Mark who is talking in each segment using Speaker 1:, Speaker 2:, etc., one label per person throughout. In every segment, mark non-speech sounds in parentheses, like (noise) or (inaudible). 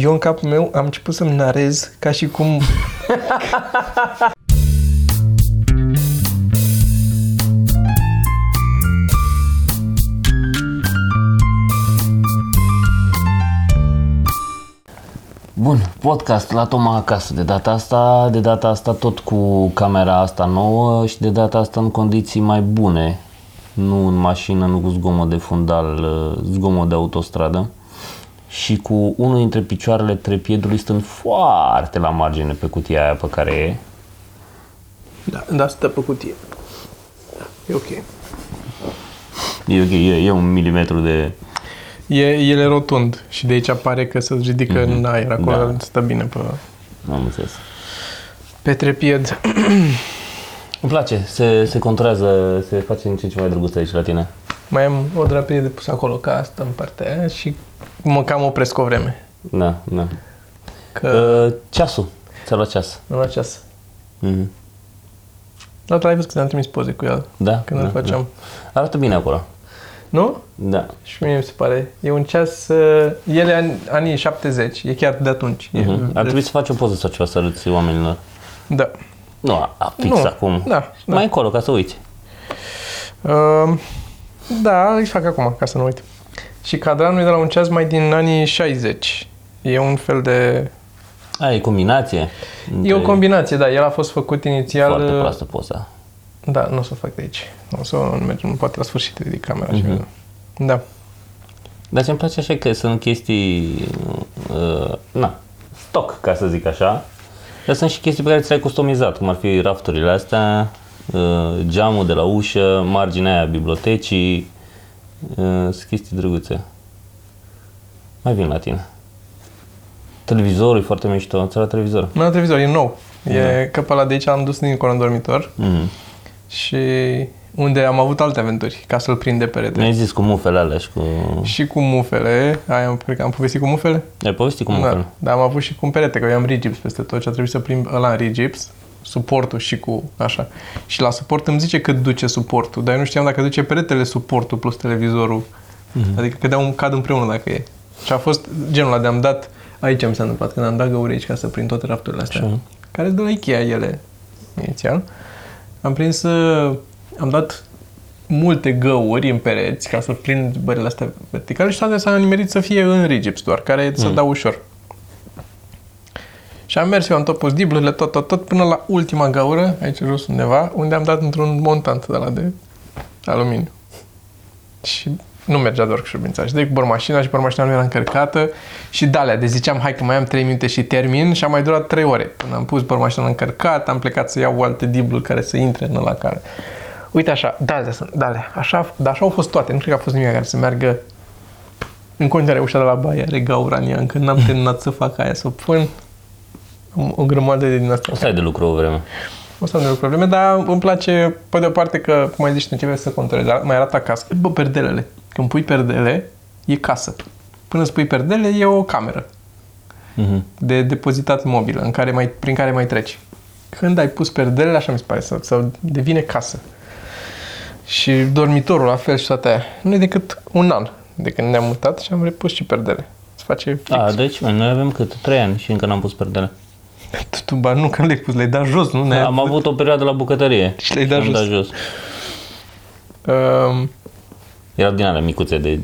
Speaker 1: eu în capul meu am început să-mi narez ca și cum...
Speaker 2: Bun, podcast la Toma acasă. De data asta, de data asta tot cu camera asta nouă și de data asta în condiții mai bune, nu în mașină, nu cu zgomot de fundal, uh, zgomot de autostradă și cu unul dintre picioarele trepiedului stând foarte la margine pe cutia aia pe care e.
Speaker 1: Da, da, stă pe cutie. Da, e ok.
Speaker 2: E ok, e, e un milimetru de...
Speaker 1: E, el e rotund și de aici pare că se ridică mm-hmm. în aer. Acolo
Speaker 2: Da.
Speaker 1: da. stă bine pe,
Speaker 2: Am înțeles.
Speaker 1: pe trepied.
Speaker 2: Îmi place, se, se conturează, se face din ce în ce mai drăguț aici la tine.
Speaker 1: Mai am o drapie de pus acolo ca asta în partea aia și mă cam opresc o vreme.
Speaker 2: Da, da.
Speaker 1: Că
Speaker 2: Uh, ceasul, ți-a luat ceas.
Speaker 1: nu la ceas.
Speaker 2: Mhm.
Speaker 1: Data ai văzut că ți-am trimis poze cu el
Speaker 2: Da,
Speaker 1: când
Speaker 2: da,
Speaker 1: îl făceam.
Speaker 2: Da. Arată bine acolo.
Speaker 1: Nu?
Speaker 2: Da.
Speaker 1: Și mie mi se pare. E un ceas, uh, el e an, anii 70, e chiar de atunci. E,
Speaker 2: Mhm. Ar trebui să faci o poză sau ceva să arăți oamenilor.
Speaker 1: Da.
Speaker 2: Nu, a, a fix
Speaker 1: Nu,
Speaker 2: acum.
Speaker 1: da, da.
Speaker 2: Mai încolo, ca să uiți.
Speaker 1: Uh, da, îi fac acum, ca să nu uit. Și cadranul e de la un ceas mai din anii 60. E un fel de...
Speaker 2: A, e combinație.
Speaker 1: E o combinație, da. El a fost făcut inițial...
Speaker 2: Foarte
Speaker 1: uh,
Speaker 2: proastă poza.
Speaker 1: Da, nu o să o fac de aici. Nu o să o mergem, poate la sfârșit ridic camera.
Speaker 2: Mhm.
Speaker 1: Mm-hmm. Da.
Speaker 2: Dar ce-mi place așa că sunt chestii, uh, na, stock, ca să zic așa. Dar sunt și chestii pe care ți le-ai customizat, cum ar fi rafturile astea, uh, geamul de la ușă, marginea aia a bibliotecii, uh, sunt chestii drăguțe. Mai vin la tine. Televizorul e foarte mișto, ți la televizor.
Speaker 1: Nu la televizor, e nou. E că pe ăla de aici am dus dincolo în dormitor
Speaker 2: Mm.
Speaker 1: și unde am avut alte aventuri ca să-l prind de perete.
Speaker 2: Mi-ai zis cu mufele alea și cu...
Speaker 1: Și cu mufele, aia am, cred că am povestit cu mufele?
Speaker 2: Ai povestit cu mufele?
Speaker 1: Da, dar am avut și cu un perete, că eu am rigips peste tot și a trebuit să prind ăla în rigips, suportul și cu așa. Și la suport îmi zice cât duce suportul, dar eu nu știam dacă duce peretele suportul plus televizorul. Mm-hmm. Adică cădeau un cad împreună dacă e. Și a fost genul ăla de am dat, aici mi s-a întâmplat, când am dat găuri aici ca să prind toate rafturile astea,
Speaker 2: Așa.
Speaker 1: care de la Ikea ele, inițial. Am prins, uh, am dat multe găuri în pereți ca să prind bările astea verticale și toate s-a nimerit să fie în rigips doar, care să dau ușor. Și am mers eu, am tot pus diblurile, tot, tot, tot, până la ultima gaură, aici jos undeva, unde am dat într-un montant de la de aluminiu. Și nu mergea doar cu șurbința. Și de cu mașina și mașina nu era încărcată și de alea, de ziceam, hai că mai am 3 minute și termin și a mai durat 3 ore. Până am pus mașina încărcat, am plecat să iau alte dibluri care să intre în la care. Uite așa, da, da, sunt, da, alea. așa, dar așa au fost toate. Nu cred că a fost nimic care să meargă în continuare ușa de la baie are gaura în ea, încă n-am terminat să fac aia, să o pun Am o grămadă de din asta.
Speaker 2: O să ai de lucru o vreme.
Speaker 1: O să am de probleme, dar îmi place, pe de o parte, că, cum ai zis, începe să controlezi, dar mai arată acasă. Bă, perdelele. Când pui perdele, e casă. Până spui perdele, e o cameră
Speaker 2: Mhm.
Speaker 1: de depozitat mobilă în care mai, prin care mai treci. Când ai pus perdelele, așa mi se pare, să, să devine casă. Și dormitorul, la fel și toate aia. Nu e decât un an de când ne-am mutat și am repus și perdele. Se face fix.
Speaker 2: A, deci, mă, noi avem cât? Trei ani și încă n-am pus perdele.
Speaker 1: Tu, tu, ba, nu, că le-ai pus, le-ai dat jos, nu? Ne-ai
Speaker 2: Am avut o perioadă la bucătărie.
Speaker 1: Și le-ai dat
Speaker 2: Am
Speaker 1: jos.
Speaker 2: dat jos.
Speaker 1: Um,
Speaker 2: Erau din alea micuțe de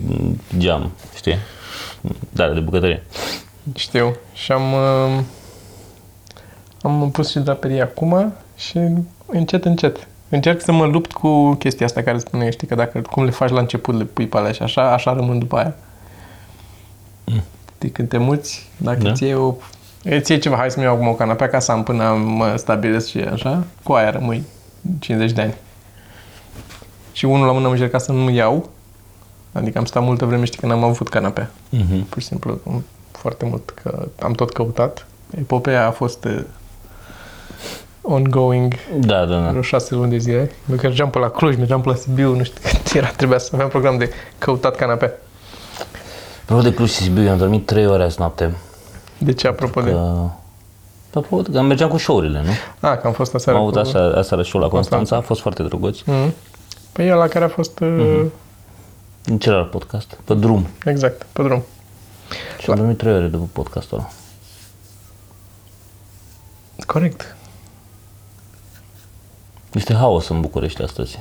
Speaker 2: geam, știi? Da, de bucătărie.
Speaker 1: Știu. Și am, uh, am pus și draperia acum și încet, încet. Încerc să mă lupt cu chestia asta care spune, știi, că dacă cum le faci la început, le pui pe alea și așa, așa rămân după aia. Mm. Știi, când te muți, dacă
Speaker 2: Da.
Speaker 1: da. ți iei o... Îți iei ceva, hai să-mi iau acum o canapea ca să am până mă stabilesc și așa, cu aia rămâi 50 de ani. Și unul la mână am încercat să nu iau, adică am stat multă vreme, știi, că n-am avut canapea
Speaker 2: Mhm.
Speaker 1: pur și simplu am- foarte mult că am tot căutat. Epopeea a fost uh, ongoing
Speaker 2: Da, da, da.
Speaker 1: vreo șase luni de zile. Eu că mergeam pe la Cluj, mergeam pe la Sibiu, nu știu (laughs) cât era, trebuia să aveam program de căutat canapea.
Speaker 2: Apropo de Cluj și Sibiu, am dormit 3 ore azi noapte.
Speaker 1: De ce, apropo de...
Speaker 2: Că... Apropo, că mergeam cu show-urile, nu?
Speaker 1: A, că am fost
Speaker 2: Am
Speaker 1: aseară
Speaker 2: avut
Speaker 1: cu...
Speaker 2: așa, aseară show la Constanța, a fost foarte drăguț.
Speaker 1: Mm. Păi ăla care a fost... Uh,
Speaker 2: În celălalt podcast, pe drum.
Speaker 1: Exact, pe drum.
Speaker 2: Am dormit trei ore după podcastul ăla.
Speaker 1: Corect.
Speaker 2: Este haos în București astăzi.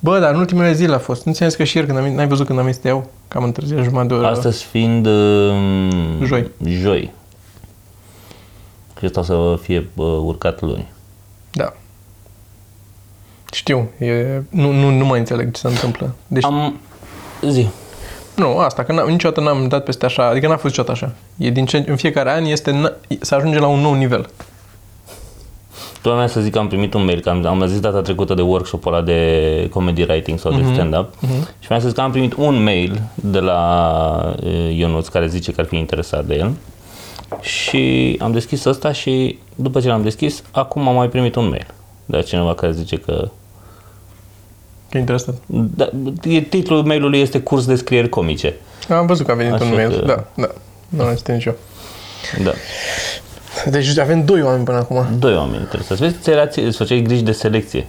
Speaker 1: Bă, dar în ultimele zile a fost. Nu ți-am zis că și ieri când am, n-ai văzut când am este eu? Că am întârziat jumătate de oră.
Speaker 2: Astăzi fiind um,
Speaker 1: Joi.
Speaker 2: Joi. Cred că o să fie uh, urcat luni.
Speaker 1: Da. Știu. E, nu, nu, nu mai înțeleg ce se întâmplă. Deci,
Speaker 2: Am zi.
Speaker 1: nu, asta, că n-am, niciodată n-am dat peste așa, adică n-a fost niciodată așa. E din ce, în fiecare an este, n- să ajunge la un nou nivel.
Speaker 2: Tu mea să zic că am primit un mail, că am, am zis data trecută de workshop-ul ăla de comedy writing sau de stand-up și mi-a zis că am primit un mail de la uh, Ionuț care zice că ar fi interesat de el și am deschis ăsta și după ce l-am deschis, acum am mai primit un mail de la cineva care zice că
Speaker 1: Că e interesant.
Speaker 2: da, e, titlul mailului este curs de scrieri comice.
Speaker 1: Am văzut că a venit
Speaker 2: Așa
Speaker 1: un mail.
Speaker 2: că-
Speaker 1: Da, da. Nu am citit nici eu.
Speaker 2: Da.
Speaker 1: Deci avem doi oameni până acum.
Speaker 2: Doi oameni interesați. Vezi, ți era, îți făceai griji de selecție.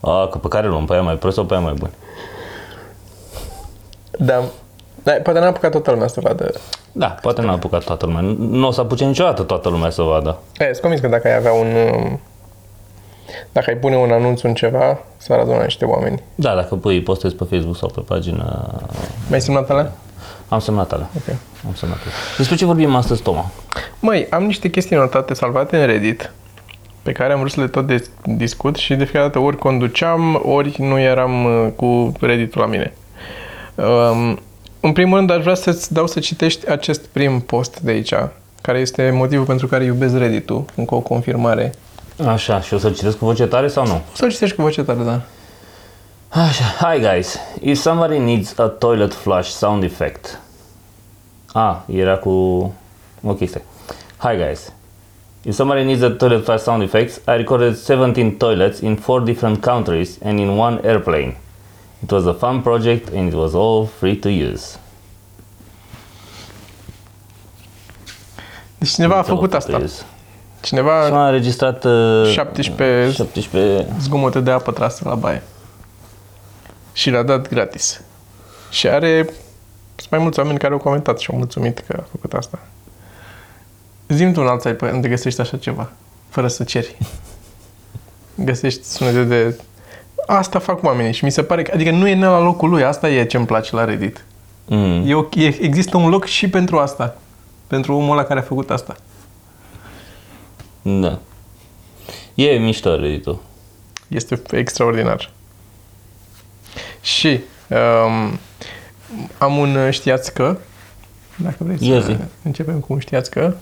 Speaker 2: A, (laughs) că pe care luăm? Pe aia mai prost sau pe aia mai bun?
Speaker 1: Da. Da, poate n-a apucat toată lumea să vadă.
Speaker 2: Da, poate n-a apucat toată lumea. Nu o să apuce niciodată toată lumea să vadă.
Speaker 1: E, sunt convins că dacă ai avea un... um, Dacă ai pune un anunț în ceva, s-ar aduna niște oameni.
Speaker 2: Da, dacă pui postezi pe Facebook sau pe pagina...
Speaker 1: Mai semnat alea?
Speaker 2: Am semnat alea.
Speaker 1: Ok.
Speaker 2: Am semnat alea. Despre ce vorbim astăzi, Toma?
Speaker 1: Măi, am niște chestii notate salvate în Reddit pe care am vrut să le tot de- discut și de fiecare dată ori conduceam, ori nu eram uh, cu Reddit-ul la mine. Um, în primul rând, aș vrea să-ți dau să citești acest prim post de aici, care este motivul pentru care iubesc Reddit-ul, încă o confirmare.
Speaker 2: Așa, și o să-l citesc cu voce tare sau nu?
Speaker 1: Să-l citești cu voce tare, da.
Speaker 2: Așa, hi guys. If somebody needs a toilet flush sound effect. Ah, era cu... Ok, stai. Hi guys. If somebody needs a toilet flush sound effects, I recorded 17 toilets in 4 different countries and in one airplane. It was a fun project and it was all free to use.
Speaker 1: Deci cineva a
Speaker 2: It's all
Speaker 1: făcut
Speaker 2: free to
Speaker 1: asta.
Speaker 2: use.
Speaker 1: Cineva
Speaker 2: Și a înregistrat uh,
Speaker 1: 17
Speaker 2: 17
Speaker 1: zgomote de apă trasă la baie. Și l-a dat gratis. Și are sunt mai mulți oameni care au comentat și au mulțumit că a făcut asta. Zim tu un alt site pe unde găsești așa ceva, fără să ceri. (laughs) Găsești sunete de... Asta fac oamenii și mi se pare că... Adică nu e la locul lui, asta e ce îmi place la Reddit.
Speaker 2: mm.
Speaker 1: E, ok- e, există un loc și pentru asta. Pentru omul ăla care a făcut asta.
Speaker 2: Da. E mișto Reddit-ul.
Speaker 1: Este extraordinar. Și um, am un uh, știați că, dacă vreți
Speaker 2: Ia
Speaker 1: să
Speaker 2: zi.
Speaker 1: începem cu un știați că.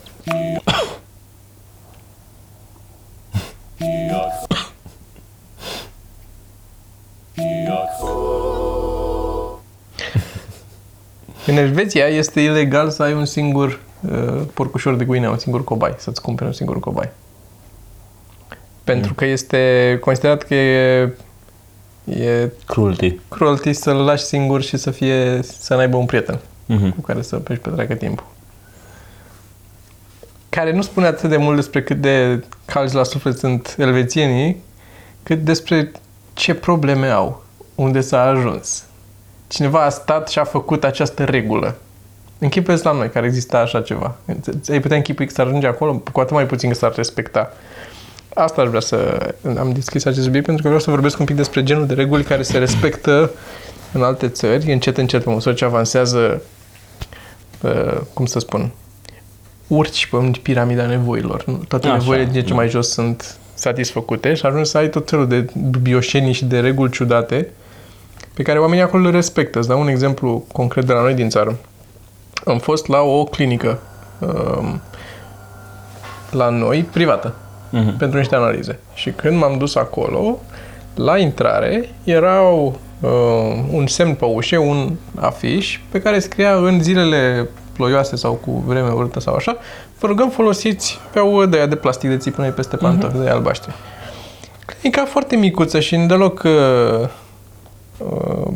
Speaker 1: În Elveția este ilegal să ai un singur uh, porcușor de guinea, un singur cobai, să-ți cumperi un singur cobai. Pentru că este considerat că e, e
Speaker 2: Cruelty.
Speaker 1: cruelty să-l lași singur și să fie să n-aibă un prieten
Speaker 2: Mhm.
Speaker 1: cu care să peși petreacă timpul. Care nu spune atât de mult despre cât de calzi la suflet sunt elvețienii, cât despre ce probleme au, unde s-a ajuns. Cineva a stat și a făcut această regulă. Închipuiesc la noi, care exista așa ceva. Ai putea închipui că s-ar ajunge acolo, cu atât mai puțin că s-ar respecta. Asta aș vrea să... Am deschis acest subiect pentru că vreau să vorbesc un pic despre genul de reguli care se respectă în alte țări, încet, încet, pe măsură ce avansează, uh, cum să spun, urci pe piramida nevoilor. Nu? Toate
Speaker 2: Așa,
Speaker 1: nevoile din ce
Speaker 2: da.
Speaker 1: mai jos sunt satisfăcute și ajungi să ai tot felul de dubioșenii și de reguli ciudate pe care oamenii acolo le respectă. Îți dau un exemplu concret de la noi din țară. Am fost la o clinică um, la noi, privată,
Speaker 2: Mhm.
Speaker 1: pentru niște analize. Și când m-am dus acolo, la intrare erau uh, un semn pe ușe, un afiș pe care scria în zilele ploioase sau cu vreme urâtă sau așa, vă rugăm folosiți, aveau de aia de plastic de țipunei peste pantofi, uh-huh. de albaștri. Clinica foarte micuță și deloc uh, uh,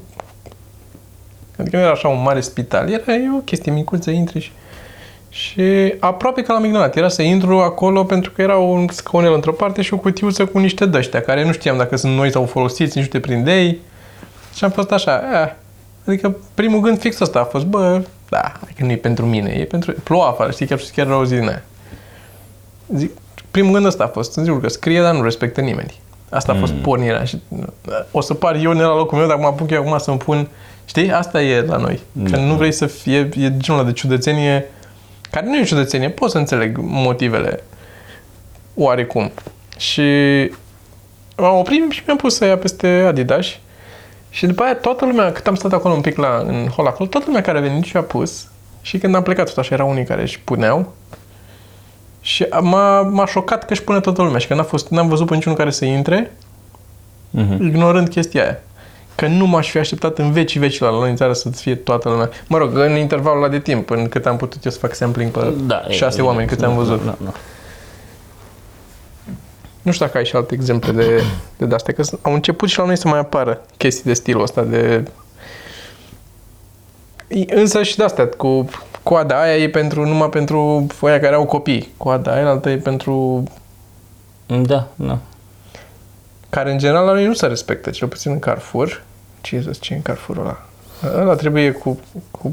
Speaker 1: adică nu era așa un mare spital, era e o chestie micuță, intri și și aproape că l-am ignorat. Era să intru acolo pentru că era un scaunel într-o parte și o cutiuță cu niște dăștia, care nu știam dacă sunt noi sau folosiți, nici nu te prindei. Și am fost așa, eh. Adică primul gând fix ăsta a fost, bă, da, că nu e pentru mine, e pentru... Ploua afară, știi, chiar, chiar era o zi din aia. Zic, primul gând ăsta a fost, sigur că scrie, dar nu respectă nimeni. Asta a fost pornirea și o să par eu la locul meu, dacă mă apuc eu acum să-mi pun... Știi? Asta e la noi. Că nu vrei să fie... E genul ăla de ciudățenie care nu e ciudățenie, pot să înțeleg motivele oarecum. Și m-am oprit și mi-am pus să ia peste Adidas și după aia toată lumea, cât am stat acolo un pic la, în hol acolo, toată lumea care a venit și a pus și când am plecat tot așa, erau unii care își puneau și m-a, m-a șocat că își pune toată lumea și că n-a fost, n-am văzut pe niciunul care să intre uh-huh. ignorând chestia aia. Că nu m-aș fi așteptat în vecii veci la noi în țară să fie toată lumea. Mă rog, în intervalul ăla de timp, în cât am putut eu să fac sampling pe da, șase e, oameni, cât da, am văzut. Da, da. Nu știu dacă ai și alte exemple de, de astea, că au început și la noi să mai apară chestii de stilul ăsta de... Însă și de astea, cu coada aia e pentru, numai pentru foia care au copii. Coada aia altă e pentru...
Speaker 2: Da, da.
Speaker 1: Care în general la noi nu se respectă, cel puțin în Carrefour. Ce să ce în Carrefour ăla? Ăla trebuie cu, cu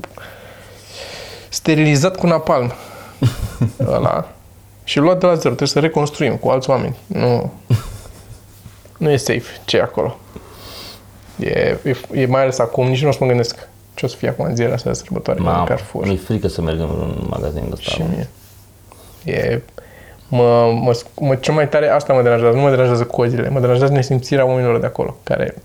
Speaker 1: sterilizat cu napalm. (laughs) ăla și luat de la zero. Trebuie să reconstruim cu alți oameni. Nu, nu e safe ce e acolo. E, e, e mai ales acum, nici nu o să mă gândesc ce o să fie acum în zilele astea de sărbătoare
Speaker 2: Ma, Carrefour. Mi-e frică să merg în magazin de ăsta.
Speaker 1: Și mie. E, mă, mă, mă, cel mai tare, asta mă deranjează, nu mă deranjează cozile, mă deranjează nesimțirea oamenilor de acolo, care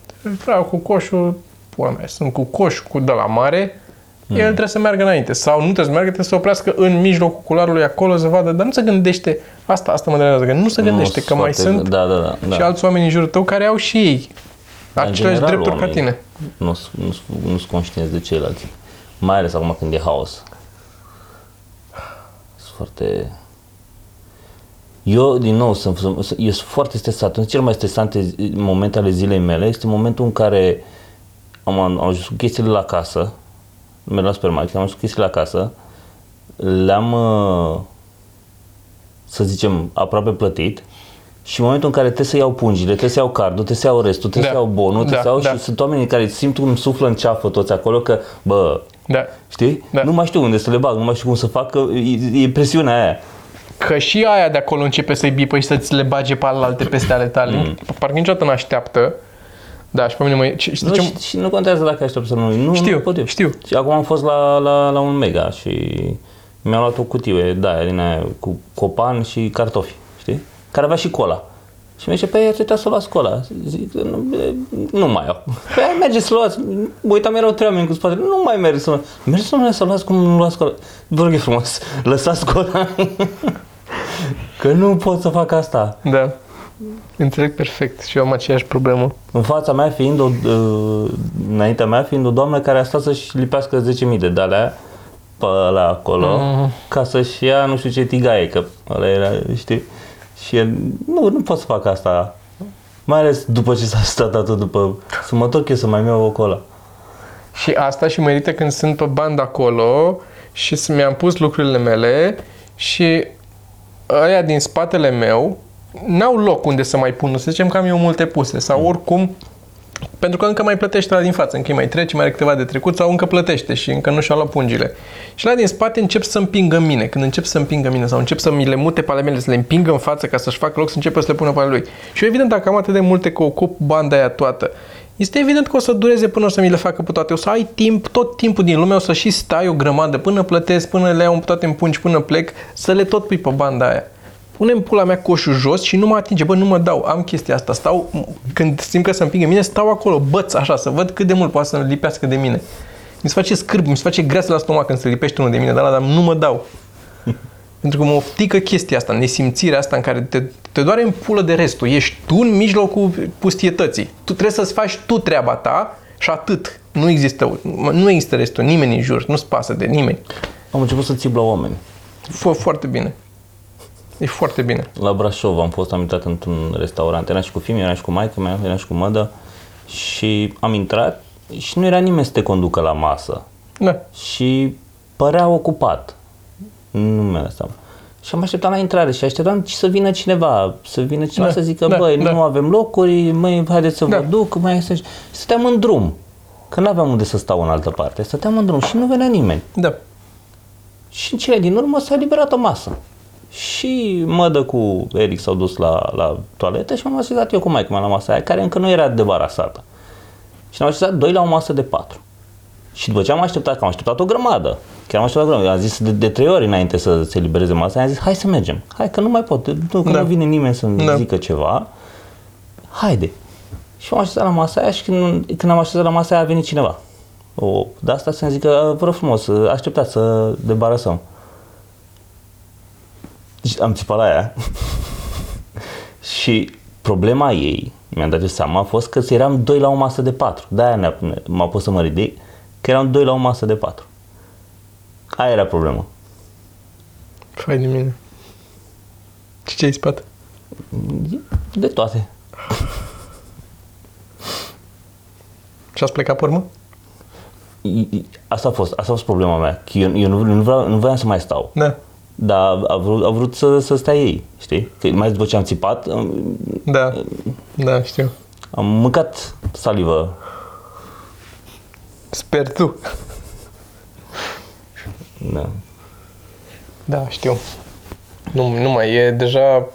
Speaker 1: vreau cu coșul, pula mea, sunt cu coșul cu de la mare, mm. el trebuie să meargă înainte. Sau nu trebuie să meargă, trebuie să oprească în mijlocul cularului acolo să vadă, dar nu se gândește, asta, asta mă deranjează, că nu se gândește nu că mai sunt
Speaker 2: da, da, da, da.
Speaker 1: și alți oameni în jurul tău care au și ei aceleași drepturi ca tine.
Speaker 2: Nu sunt conștienți de ceilalți. Mai ales acum când e haos. Sunt foarte... Eu, din nou, sunt, eu sunt foarte stresat. În cel mai stresante momente ale zilei mele este momentul în care am, am ajuns cu chestiile la casă, merg la supermarket, am ajuns cu chestiile la casă, le-am, uh, să zicem, aproape plătit și în momentul în care trebuie să iau pungile, trebuie să iau cardul, trebuie să iau restul, trebuie da. să iau bonul, trebuie da, să iau da. și sunt oamenii care simt cum suflă în ceafă toți acolo că, bă, da. știi? Da. Nu mai știu unde să le bag, nu mai știu cum să fac, că e, e presiunea aia.
Speaker 1: Că și aia de acolo începe să-i bipă și să-ți le bage pe alte peste ale tale. Mm. Parcă niciodată nu așteaptă da, și pe mine mă... Știi
Speaker 2: nu, ce... și, și nu contează dacă aștept să nu. Nu,
Speaker 1: știu,
Speaker 2: nu pot eu.
Speaker 1: știu.
Speaker 2: Și acum am fost la, la, la un mega și mi-a luat o cutie de aia, din aia, cu copan și cartofi, știi? Care avea și cola. Și mi-a zis, pe atâta să luați cola. Zic, nu, nu mai au. Păi merge să luați. Uitam, erau trei oameni cu spatele. Nu mai merg să luați. Mergeți să, să luați cum nu luați cola. Vă rog frumos, lăsați cola. (laughs) Că nu pot să fac asta.
Speaker 1: Da. Înțeleg perfect și eu am aceeași problemă.
Speaker 2: În fața mea fiind o, uh, înaintea mea fiind o doamnă care a stat să-și lipească 10.000 de dalea pe la acolo mm. ca să-și ia nu știu ce tigaie, că ăla era, știi? Și el, nu, nu pot să fac asta. Mai ales după ce s-a stat atât după, să mă întorc eu să mai iau o cola.
Speaker 1: Și asta și merită când sunt pe band acolo și mi-am pus lucrurile mele și ăia din spatele meu n-au loc unde să mai pună, să zicem că am eu multe puse sau mm. oricum pentru că încă mai plătește la din față, încă mai trece, mai are câteva de trecut sau încă plătește și încă nu și-a luat pungile. Și la din spate încep să împingă mine. Când încep să împingă mine sau încep să mi le mute pe ale mele, să le împingă în față ca să-și facă loc, să începe să le pună pe ale lui. Și eu evident, dacă am atât de multe că ocup banda aia toată, este evident că o să dureze până o să mi le facă pe toate. O să ai timp, tot timpul din lume, o să și stai o grămadă până plătesc, până le iau toate în pungi, până plec, să le tot pui pe banda aia punem pula mea coșul jos și nu mă atinge, bă, nu mă dau, am chestia asta, stau, când simt că să împingă mine, stau acolo, băț, așa, să văd cât de mult poate să lipească de mine. Mi se face scârb, mi se face greasă la stomac când se lipește unul de mine, dar, dar nu mă dau. Pentru că mă oftică chestia asta, nesimțirea asta în care te, te doare în pulă de restul. Ești tu în mijlocul pustietății. Tu trebuie să-ți faci tu treaba ta și atât. Nu există, nu există restul, nimeni în jur, nu-ți pasă de nimeni.
Speaker 2: Am început să țip la oameni.
Speaker 1: Fă foarte bine. E foarte bine.
Speaker 2: La Brașov am fost, am intrat într-un restaurant, eram și cu fiii eram și cu maica mea, eram și cu mădă și am intrat și nu era nimeni să te conducă la masă.
Speaker 1: Da.
Speaker 2: Și părea ocupat. Nu mi-a seama. Și am așteptat la intrare și așteptam să vină cineva, să vină cineva da, să zică, da, băi, da. nu avem locuri, măi, haideți să da. vă duc, mai să... Stăteam în drum. că nu aveam unde să stau în altă parte. Stăteam în drum și nu venea nimeni.
Speaker 1: Da.
Speaker 2: Și în cele din urmă s-a eliberat o masă. Și Mădă cu Eric s-au dus la, la toaletă și m-am așezat eu cu maică mea la masa aia, care încă nu era debarasată. Și ne-am așezat doi la o masă de patru. Și după ce am așteptat, că am așteptat o grămadă, chiar am așteptat o grămadă, am zis de, de trei ori înainte să se elibereze masa, am zis hai să mergem, hai că nu mai pot, nu, că
Speaker 1: Da.
Speaker 2: nu vine nimeni să-mi
Speaker 1: Da.
Speaker 2: zică ceva, haide. Și m-am așezat la masa aia și când, când am așezat la masa aia a venit cineva. O, de asta să-mi zică, vă rog frumos, așteptați să debarasăm. Deci am țipat la ea. (laughs) și problema ei, mi-am dat eu seama, a fost că eram doi la o masă de patru. De-aia ne-a, ne- m-a pus să mă ridic, că eram doi la o masă de patru. Aia era problema.
Speaker 1: Fai de mine. Și ce ai spate?
Speaker 2: De toate.
Speaker 1: Și ați plecat pe urmă?
Speaker 2: I- i- Asta a fost, asta a fost problema mea. Că eu, eu nu, nu, vreau, nu voiam să mai stau.
Speaker 1: Da.
Speaker 2: Dar a vrut, a vrut să, să stea ei, știi? Că mai după ce am țipat, am,
Speaker 1: Da. Da, știu.
Speaker 2: am mâncat salivă.
Speaker 1: Sper tu.
Speaker 2: Da.
Speaker 1: Da, știu. Nu, nu mai e deja...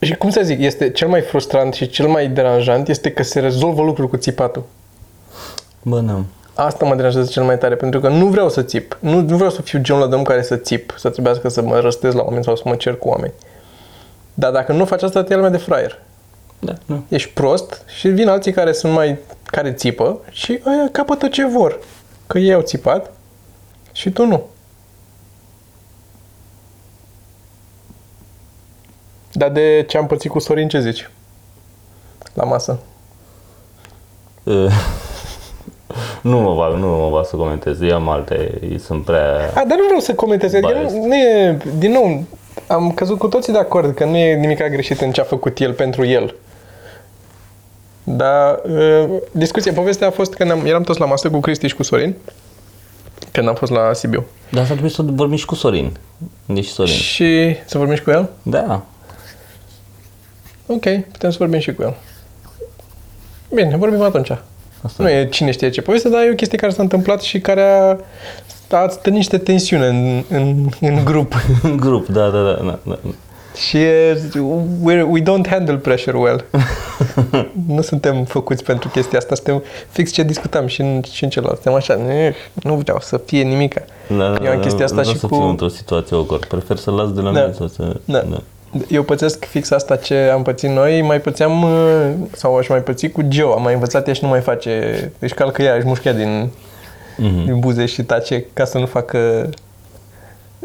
Speaker 1: Și cum să zic, este cel mai frustrant și cel mai deranjant este că se rezolvă lucrul cu țipatul.
Speaker 2: Bă, nu.
Speaker 1: Asta mă deranjează cel mai tare, pentru că nu vreau să țip. Nu, nu vreau să fiu genul de om care să țip, să trebuiască să mă răstez la oameni sau să mă cer cu oameni. Dar dacă nu faci asta, te ia lumea de fraier.
Speaker 2: Da, nu.
Speaker 1: Ești prost și vin alții care sunt mai... care țipă și aia capătă ce vor. Că ei au țipat și tu nu. Dar de ce am pățit cu Sorin, ce zici? La masă.
Speaker 2: Uh, (laughs) nu mă bag, nu mă bag să comentez. Eu am alte, sunt prea...
Speaker 1: A, dar nu vreau să comentez. Adică
Speaker 2: Biased.
Speaker 1: nu, nu e, din nou, am căzut cu toții de acord că nu e nimic greșit în ce a făcut el pentru el. Dar uh, discuția, povestea a fost că am, eram toți la masă cu Cristi și cu Sorin, când am fost la Sibiu.
Speaker 2: Dar asta trebuie să vorbim și cu Sorin. Deci Sorin.
Speaker 1: Și să vorbim și cu el?
Speaker 2: Da.
Speaker 1: Ok, putem să vorbim și cu el. Bine, vorbim atunci.
Speaker 2: Asta.
Speaker 1: Nu e cine știe ce poveste, dar e o chestie care s-a întâmplat și care a, a stârnit niște tensiune în, în, în grup. (laughs)
Speaker 2: În grup, da, da, da. da, da.
Speaker 1: Și e, we're, we don't handle pressure well. (laughs) nu suntem făcuți pentru chestia asta. Suntem fix ce discutam și în, și în celălalt. Suntem așa, "Eh, nu vreau să fie nimica.
Speaker 2: Da, da,
Speaker 1: Eu am
Speaker 2: da,
Speaker 1: chestia asta
Speaker 2: nu vreau
Speaker 1: și
Speaker 2: să
Speaker 1: cu...
Speaker 2: fiu într-o situație awkward. Prefer să las de la
Speaker 1: Da.
Speaker 2: mine sau să...
Speaker 1: Da. Eu pățesc fix asta ce am pățit noi, mai pățeam, uh, sau aș mai păți cu Geo, am mai învățat ea și nu mai face, își calcă ea, își mușcă ea din,
Speaker 2: Mhm.
Speaker 1: din buze și tace ca să nu facă...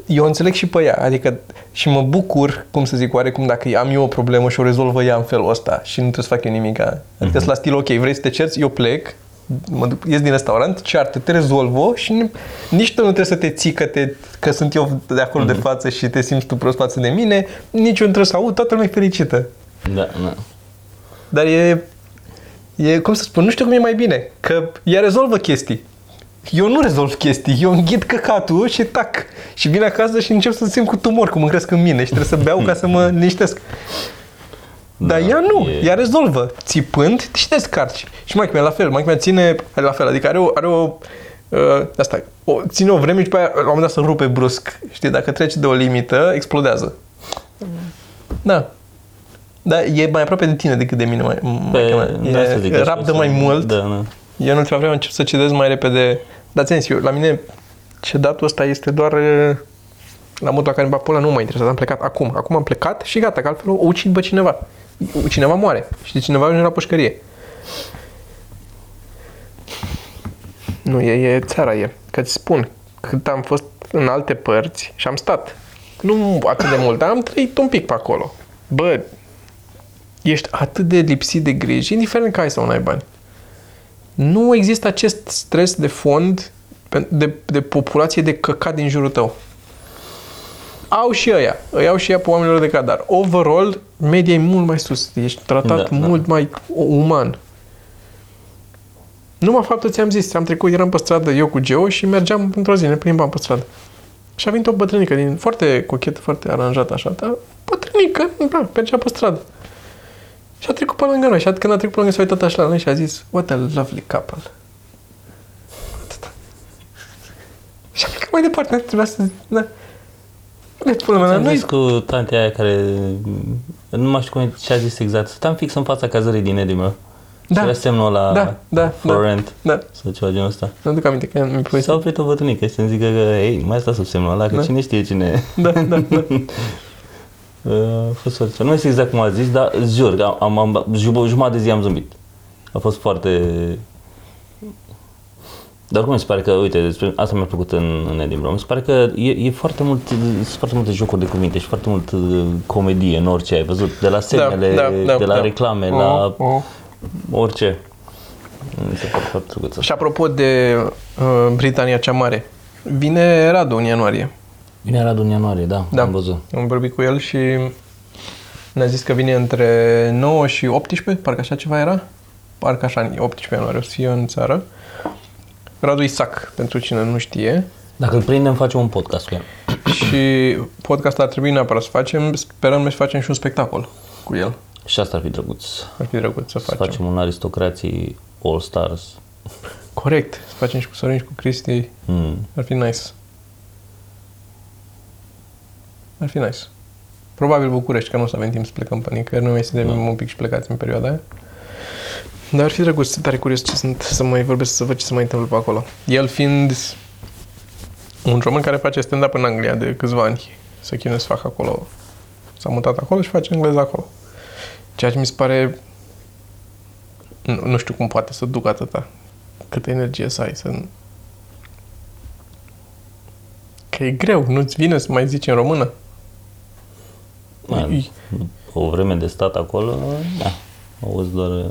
Speaker 1: Eu o înțeleg și pe ea, adică și mă bucur, cum să zic, oarecum dacă am eu o problemă și o rezolvă ea în felul ăsta și nu trebuie să fac eu nimic. Adică
Speaker 2: Mhm.
Speaker 1: sunt la stil, ok, vrei să te cerți, eu plec, mă duc, ies din restaurant, ceartă, te rezolvă și nu, nici tu nu trebuie să te ții că, te, că sunt eu de acolo
Speaker 2: Mhm.
Speaker 1: de față și te simți tu prost față de mine, nici eu nu trebuie să aud, toată lumea e fericită.
Speaker 2: Da, da.
Speaker 1: Dar e, e, cum să spun, nu știu cum e mai bine, că ea rezolvă chestii. Eu nu rezolv chestii, eu înghit căcatul și tac. Și vin acasă și încep să simt cu tumor, cum îmi cresc în mine și trebuie să beau ca să mă (laughs) liniștesc. Dar
Speaker 2: Da,
Speaker 1: ea nu,
Speaker 2: e-
Speaker 1: ea rezolvă, țipând și te scarci. Și mai mea la fel, mai mea ține la fel, adică are o, are o uh, asta, o, ține o vreme și pe aia, la un moment dat se rupe brusc. Știi, dacă trece de o limită, explodează. Da. Da, e mai aproape de tine decât de mine, mai,
Speaker 2: Pe,
Speaker 1: mai
Speaker 2: da, să zic,
Speaker 1: E,
Speaker 2: așa,
Speaker 1: rapidă
Speaker 2: să-
Speaker 1: mai mult.
Speaker 2: Da, da.
Speaker 1: Eu în ultima vreme încep să cedez mai repede. Dar ți eu, la mine cedatul ăsta este doar e, la modul la care îmi bag pula, nu mă interesează. Am plecat acum. Acum am plecat și gata, că altfel o ucid pe cineva. Cineva moare. Și de cineva ajunge la pușcărie. Nu, e, e țara e. Că ți spun, cât am fost în alte părți și am stat. Nu atât de mult, dar am trăit un pic pe acolo. Bă, ești atât de lipsit de griji, indiferent că ai sau nu ai bani. Nu există acest stres de fond pe- de, de populație de căcat din jurul tău. Au și ăia, îi au și ea pe oamenilor de căcat, dar overall, media e mult mai sus. Ești tratat
Speaker 2: Da, da.
Speaker 1: mult mai uman. Numai faptul ți-am zis, am trecut, eram pe stradă eu cu Geo și mergeam într-o zi, ne plimbam pe stradă. Și a venit o bătrânică din foarte cochetă, foarte aranjată așa, dar bătrânică, da, mergea pe stradă. Și a trecut pe lângă noi și a- când a trecut pe lângă s-a uitat așa la noi și a zis, what a lovely couple. Atâta. Și am plecat mai departe, trebuia să... Da. Le până la
Speaker 2: Am
Speaker 1: noi.
Speaker 2: zis cu tantea aia care, nu mai știu cum ce a zis exact, stăm fix în fața cazării din Edinburgh.
Speaker 1: Da.
Speaker 2: Și era semnul la
Speaker 1: Da, da,
Speaker 2: for
Speaker 1: da.
Speaker 2: rent
Speaker 1: Da,
Speaker 2: sau ceva genul ăsta.
Speaker 1: nu duc aminte că mi-a
Speaker 2: Păi
Speaker 1: povestit.
Speaker 2: s-a oprit o bătrânică și să-mi zică că, ei, nu mai sta sub semnul ăla, că
Speaker 1: Da.
Speaker 2: cine știe cine
Speaker 1: Da, da, da. (laughs)
Speaker 2: Uh, A fost foarte Nu știu exact cum a zis, dar jur, că am, am, am jum- jumătate de zi am zâmbit. A fost foarte... Dar cum mi se pare că, uite, despre, asta mi-a plăcut în, în Edinburgh, mi se pare că e, e foarte mult, sunt foarte multe jocuri de cuvinte și foarte mult uh, comedie în orice ai văzut, de la semnele,
Speaker 1: da, da,
Speaker 2: de la
Speaker 1: da.
Speaker 2: reclame,
Speaker 1: Oh,
Speaker 2: la
Speaker 1: oh.
Speaker 2: orice. Mi se pare foarte drăguț asta.
Speaker 1: Și apropo de uh, Britania cea Mare, vine Radu în ianuarie.
Speaker 2: Vine Radu în ianuarie, da,
Speaker 1: Da.
Speaker 2: am văzut.
Speaker 1: Am vorbit cu el și ne-a zis că vine între 9 și 18, parcă așa ceva era. Parcă așa, 18 ianuarie o să fie în țară. Radu Isac, pentru cine nu știe.
Speaker 2: Dacă îl prindem, facem un podcast cu el. (coughs)
Speaker 1: Și podcastul ar trebui neapărat să facem. Sperăm să facem și un spectacol cu el.
Speaker 2: Și asta ar fi drăguț.
Speaker 1: Ar fi drăguț să
Speaker 2: Să
Speaker 1: facem.
Speaker 2: facem un aristocrații All Stars.
Speaker 1: Corect. Să facem și cu Sorin și cu Cristi.
Speaker 2: Mm.
Speaker 1: Ar fi nice. Ar fi nice. Probabil București, că nu o să avem timp să plecăm pe nicăieri. Noi mai suntem
Speaker 2: Da.
Speaker 1: un pic și plecați în perioada aia. Dar ar fi drăguț, sunt tare curios ce sunt, să mai vorbesc, să văd ce se mai întâmplă pe acolo. El fiind un român care face stand-up în Anglia de câțiva ani. Să chinuie să facă acolo. S-a mutat acolo și face engleză acolo. Ceea ce mi se pare... Nu, nu știu cum poate să ducă atâta. Câtă energie să ai, să... Că e greu, nu-ți vine să mai zici în română.
Speaker 2: Mai, o vreme de stat acolo, da, auzi doar... uh,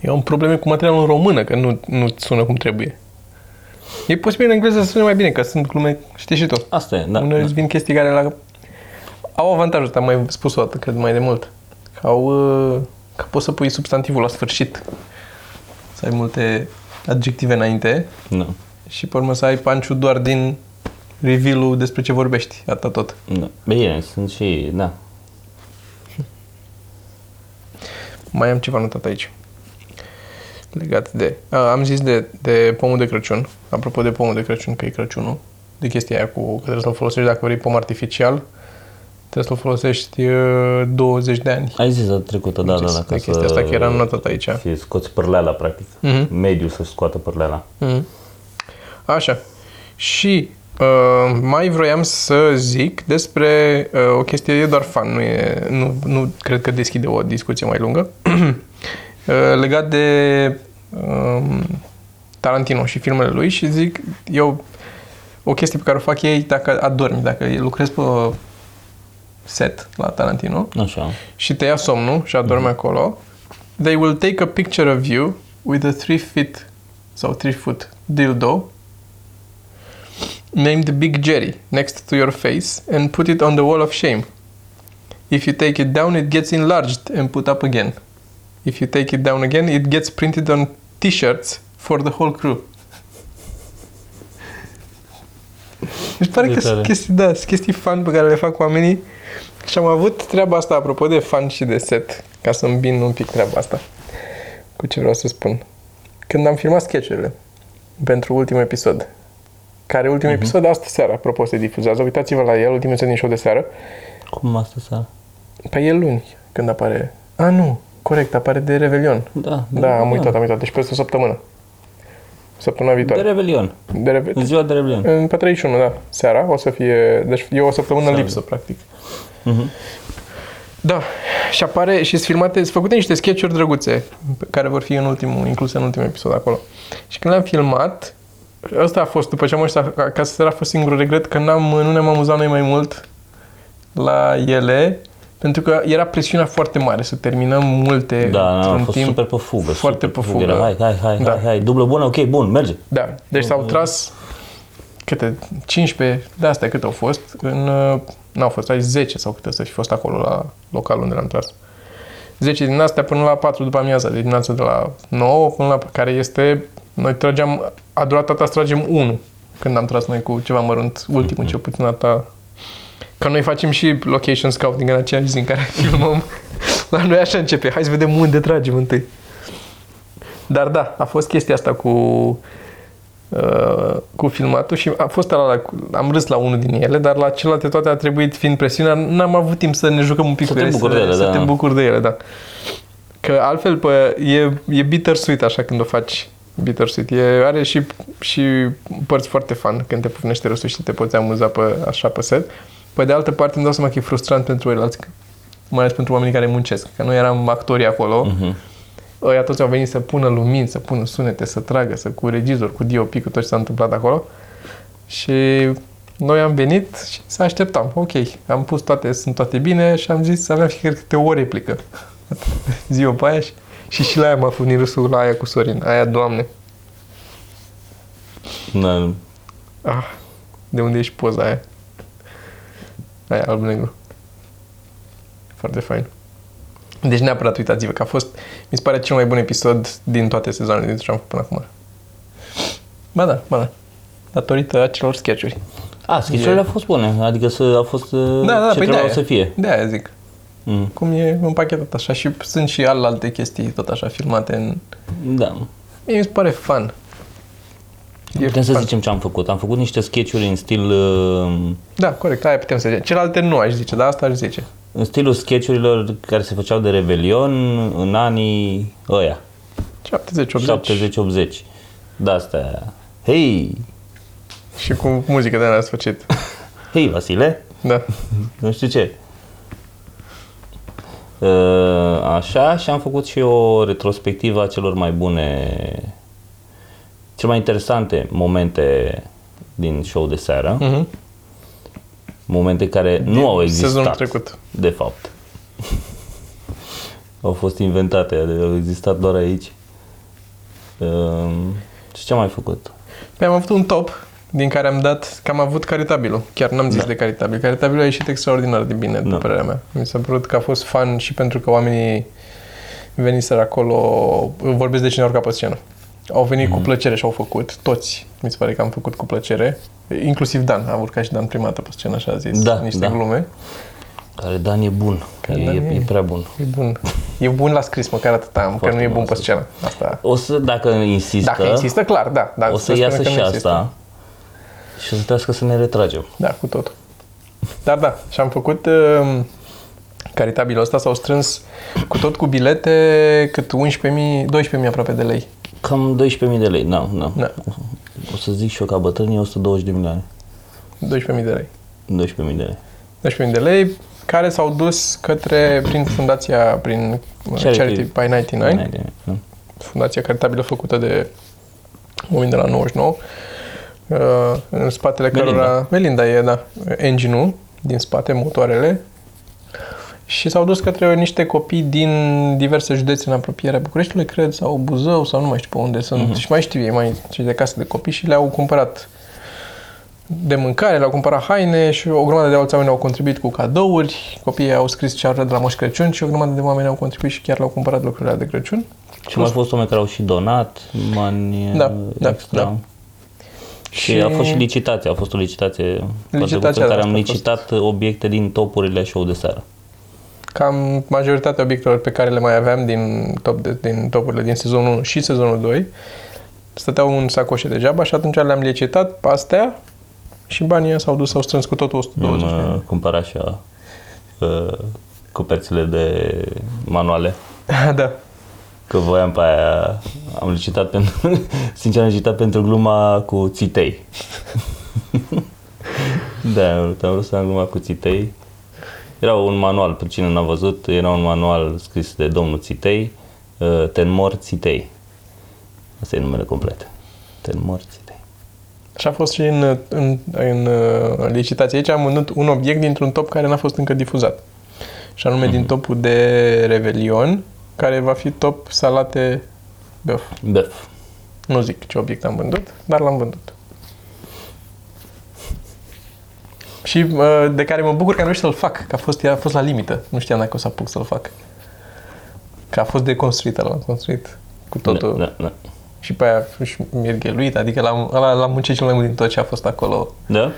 Speaker 1: Eu am probleme cu materialul în română, că nu, nu sună cum trebuie. E posibil în engleză să sune mai bine, că sunt glume, știi și tu.
Speaker 2: Asta e, da.
Speaker 1: Da, Uneori
Speaker 2: da.
Speaker 1: îți vin chestii care la... au avantajul ăsta, am mai spus o dată, cred mai de mult. Că au, uh, că poți să pui substantivul la sfârșit. Să ai multe adjective înainte
Speaker 2: Da,
Speaker 1: și pe urmă să ai panciul doar din reveal despre ce vorbești, atât tot.
Speaker 2: da. Bine, sunt și, da.
Speaker 1: Mai am ceva notat aici. Legat de... A, am zis de, de pomul de Crăciun. Apropo de pomul de Crăciun, că e Crăciunul. De chestia aia cu că trebuie să-l folosești dacă vrei pom artificial. Trebuie să-l folosești uh, 20 de ani.
Speaker 2: Ai zis data trecută, da, da, da,
Speaker 1: de chestia asta, că era notat aici.
Speaker 2: Și scoți părleala, practic.
Speaker 1: Mhm.
Speaker 2: Mediul să-și scoată părleala.
Speaker 1: Mhm. Așa. Și uh, mai vroiam să zic despre uh, o chestie, e doar fan, nu, e, nu, nu cred că deschide o discuție mai lungă, (clears throat) uh, legat de uh, Tarantino și filmele lui și zic, eu, o chestie pe care o fac ei dacă adormi, dacă lucrezi pe set la Tarantino,
Speaker 2: Așa.
Speaker 1: și te ia somnul și adormi acolo, they will take a picture of you with a 3 feet sau 3 foot dildo named Big Jerry next to your face and put it on the wall of shame. If you take it down, it gets enlarged and put up again. If you take it down again, it gets printed on t-shirts for the whole crew. Mi se pare
Speaker 2: Ce
Speaker 1: că
Speaker 2: tare.
Speaker 1: sunt chestii, da, sunt chestii fan pe care le fac oamenii și am avut treaba asta, apropo de fan și de set, ca să îmbin un pic treaba asta cu ce vreau să spun. Când am filmat sketchurile pentru ultimul episod, care ultimul episod astă seară, apropo, se difuzează, uitați-vă la el, ultimul episod din show de seară,
Speaker 2: Cum asta seara?
Speaker 1: pe el luni, când apare. A, nu, corect, apare de Revelion.
Speaker 2: Da,
Speaker 1: Da, am uitat, am uitat, deci peste o săptămână. Săptămâna
Speaker 2: De
Speaker 1: viitoare.
Speaker 2: Revelion.
Speaker 1: De Reve-
Speaker 2: Ziua de Revelion.
Speaker 1: în pe 31, da, seara, o să fie, deci e o săptămână
Speaker 2: Seara.
Speaker 1: lipsă, practic.
Speaker 2: Mhm.
Speaker 1: Da, și apare și sunt filmate, sunt făcute niște sketch-uri drăguțe care vor fi în ultimul, incluse în ultimul episod acolo. Și când le-am filmat, ăsta a fost, după ce am ăștia acasă, a fost singurul regret că n-am, nu ne-am amuzat noi mai mult la ele, pentru că era presiunea foarte mare să terminăm multe
Speaker 2: Da, da, a
Speaker 1: într-un
Speaker 2: fost
Speaker 1: timp.
Speaker 2: super pe fugă.
Speaker 1: foarte
Speaker 2: super
Speaker 1: pe fugă.
Speaker 2: Era, hai, hai, hai,
Speaker 1: Da.
Speaker 2: hai, hai, dublă bună, ok, bun, merge.
Speaker 1: Da, deci s-au tras câte 15 de astea câte au fost în uh, n-au fost, ai 10 sau câte să fi fost acolo la local unde le-am tras. 10 din astea până la 4 după amiaza, de dimineața de la 9 până la care este noi trageam, a durat tata să tragem 1 când am tras noi cu ceva mărunt, ultimul cel puțin data Că noi facem și location scouting în aceeași zi în care (laughs) filmăm. La noi așa începe. Hai să vedem unde tragem întâi. Dar da, a fost chestia asta cu uh, cu filmatul și a fost ala, am râs la unul din ele, dar la celelalte toate a trebuit, fiind presiunea, n-am avut timp să ne jucăm un pic
Speaker 2: Să
Speaker 1: cu
Speaker 2: te
Speaker 1: ele,
Speaker 2: bucuri de ele,
Speaker 1: să
Speaker 2: da.
Speaker 1: te bucuri de ele, da. Că altfel, pă, e, e bittersweet așa când o faci bittersweet. E, are și, și părți foarte fan când te pufnește râsul și te poți amuza pe, așa pe set. Pe de altă parte, îmi dau seama că e frustrant pentru ceilalți, mai ales pentru oamenii care muncesc. Că noi eram actorii acolo,
Speaker 2: Mhm.
Speaker 1: Ăia toți au venit să pună lumini, să pună sunete, să tragă, să cu regizor, cu DOP, cu tot ce s-a întâmplat acolo. Și noi am venit și să așteptam. Ok, am pus toate, sunt toate bine și am zis să aveam fiecare câte o replică. (laughs) Ziua pe aia și, și, și la aia m-a funit râsul la aia cu Sorin. Aia, doamne.
Speaker 2: Da.
Speaker 1: Ah, de unde ești poza aia? Aia, alb-negru. Foarte fain. Deci neapărat uitați-vă că a fost, mi se pare, cel mai bun episod din toate sezoanele din ce am făcut până acum. Ba da, ba da. Datorită acelor sketch-uri.
Speaker 2: A, schițurile au fost bune, adică să, a fost uh,
Speaker 1: Da, da,
Speaker 2: ce
Speaker 1: păi
Speaker 2: trebuiau
Speaker 1: de-aia.
Speaker 2: să fie.
Speaker 1: De aia zic.
Speaker 2: Mm.
Speaker 1: Cum e împachetat așa și sunt și alte chestii tot așa filmate în...
Speaker 2: Da.
Speaker 1: Mie mi se pare fun. E
Speaker 2: Putem să
Speaker 1: fun.
Speaker 2: zicem ce am făcut. Am făcut niște sketch-uri în stil uh,
Speaker 1: Da, corect, aia putem să zicem. Celelalte nu aș zice, dar asta aș zice.
Speaker 2: În stilul sketch-urilor care se făceau de Revelion în anii ăia,
Speaker 1: 70-80.
Speaker 2: 70-80. Da, astea. Hei,
Speaker 1: Și cu muzică de aia sfârșit. (laughs)
Speaker 2: hei Vasile,
Speaker 1: Da.
Speaker 2: nu știu ce. Uh, Așa și am făcut și o retrospectivă a celor mai bune, cele mai interesante momente din show de seară,
Speaker 1: Mhm.
Speaker 2: Momente care nu au existat.
Speaker 1: Sezonul trecut.
Speaker 2: De fapt. (laughs) au fost inventate, au existat doar aici. Uh, și ce am mai făcut?
Speaker 1: Păi am avut un top din care am dat, că am avut caritabilul. Chiar n-am zis
Speaker 2: Da.
Speaker 1: de caritabil. Caritabilul a ieșit extraordinar de bine, după
Speaker 2: Da.
Speaker 1: părerea mea. Mi s-a părut că a fost fan și pentru că oamenii veniseră acolo, vorbesc de cine a urcat pe scenă. Au venit
Speaker 2: Mhm.
Speaker 1: cu plăcere și au făcut, toți. Mi se pare că am făcut cu plăcere. Inclusiv Dan, a urcat și Dan prima dată pe scenă, așa a zis,
Speaker 2: Da,
Speaker 1: niște
Speaker 2: da.
Speaker 1: glume.
Speaker 2: Care Dan e bun,
Speaker 1: Care
Speaker 2: e,
Speaker 1: Dan
Speaker 2: e,
Speaker 1: e-
Speaker 2: e prea bun.
Speaker 1: E bun. E bun la scris, măcar atât am, că
Speaker 2: Foarte
Speaker 1: nu e
Speaker 2: bun
Speaker 1: bun
Speaker 2: la
Speaker 1: pe
Speaker 2: scris.
Speaker 1: scenă. Asta.
Speaker 2: O să, dacă insistă,
Speaker 1: Dacă insistă, clar, da. Dar
Speaker 2: o să
Speaker 1: spunem
Speaker 2: iasă
Speaker 1: că
Speaker 2: și
Speaker 1: nu insistă.
Speaker 2: asta și o să trească să ne retragem.
Speaker 1: Da, cu totul. Dar da, și am făcut uh, caritabilul ăsta, s-au strâns cu tot cu bilete cât 11.000, 12.000 aproape de lei.
Speaker 2: Cam 12.000 de lei, da, da.
Speaker 1: Da,
Speaker 2: O să zic și eu ca bătrânii 120 de milioane.
Speaker 1: 12.000 de lei.
Speaker 2: 12.000 de lei.
Speaker 1: 12.000 de lei care s-au dus către, prin fundația, prin uh,
Speaker 2: Charity.
Speaker 1: Charity, by 99,
Speaker 2: Da.
Speaker 1: fundația caritabilă făcută de oameni de la 99, uh, în spatele
Speaker 2: Melinda.
Speaker 1: cărora... Melinda e, da, engine din spate, motoarele, și s-au dus către niște copii din diverse județe în apropierea Bucureștiului, cred, sau Buzău, sau nu mai știu pe unde sunt, și mai știu ei, mai cei de casă de copii și le-au cumpărat de mâncare, le-au cumpărat haine și o grămadă de alți oameni au contribuit cu cadouri, copiii au scris ce au vrea de la Moș Crăciun și o grămadă de oameni au contribuit și chiar le-au cumpărat lucrurile de Crăciun.
Speaker 2: Și mai fost oameni care au și donat bani
Speaker 1: Da,
Speaker 2: uh,
Speaker 1: da,
Speaker 2: extra.
Speaker 1: da.
Speaker 2: Și, a fost și licitație, a fost o licitație foarte
Speaker 1: Licitația,
Speaker 2: bună, în care
Speaker 1: da,
Speaker 2: am
Speaker 1: asta a
Speaker 2: licitat obiecte din topurile show de seară.
Speaker 1: Cam majoritatea obiectelor pe care le mai aveam din, top de, din topurile din sezonul 1 și sezonul 2 stăteau în sacoșe degeaba și atunci le-am licitat pe astea și banii s-au dus, s-au strâns cu totul 120
Speaker 2: Am
Speaker 1: de
Speaker 2: uh,
Speaker 1: mii.
Speaker 2: cumpărat și uh, coperțile de manuale. (laughs)
Speaker 1: da.
Speaker 2: Că voiam pe aia, am licitat pentru, (laughs) sincer am licitat pentru gluma cu țitei. (laughs) da, am vrut, am vrut să am gluma cu țitei. Era un manual, pentru cine n-a văzut, era un manual scris de domnul Țitei, uh, Tenmor Țitei. Asta e numele complet. Tenmor Țitei.
Speaker 1: Și a fost și în, în, în uh, licitație. Aici am vândut un obiect dintr-un top care n-a fost încă difuzat. Și anume din topul de Revelion, care va fi top salate băf.
Speaker 2: Bef.
Speaker 1: Nu zic ce obiect am vândut, dar l-am vândut. Și uh, de care mă bucur că am reușit să-l fac, că a fost, a fost la limită. Nu știam dacă o să apuc să-l fac. Că a fost deconstruit, l-am construit cu totul.
Speaker 2: Da, da, da.
Speaker 1: Și pe aia și mirgheluit, adică l-am, ăla l-am muncit cel mai mult din tot ce a fost acolo.
Speaker 2: da?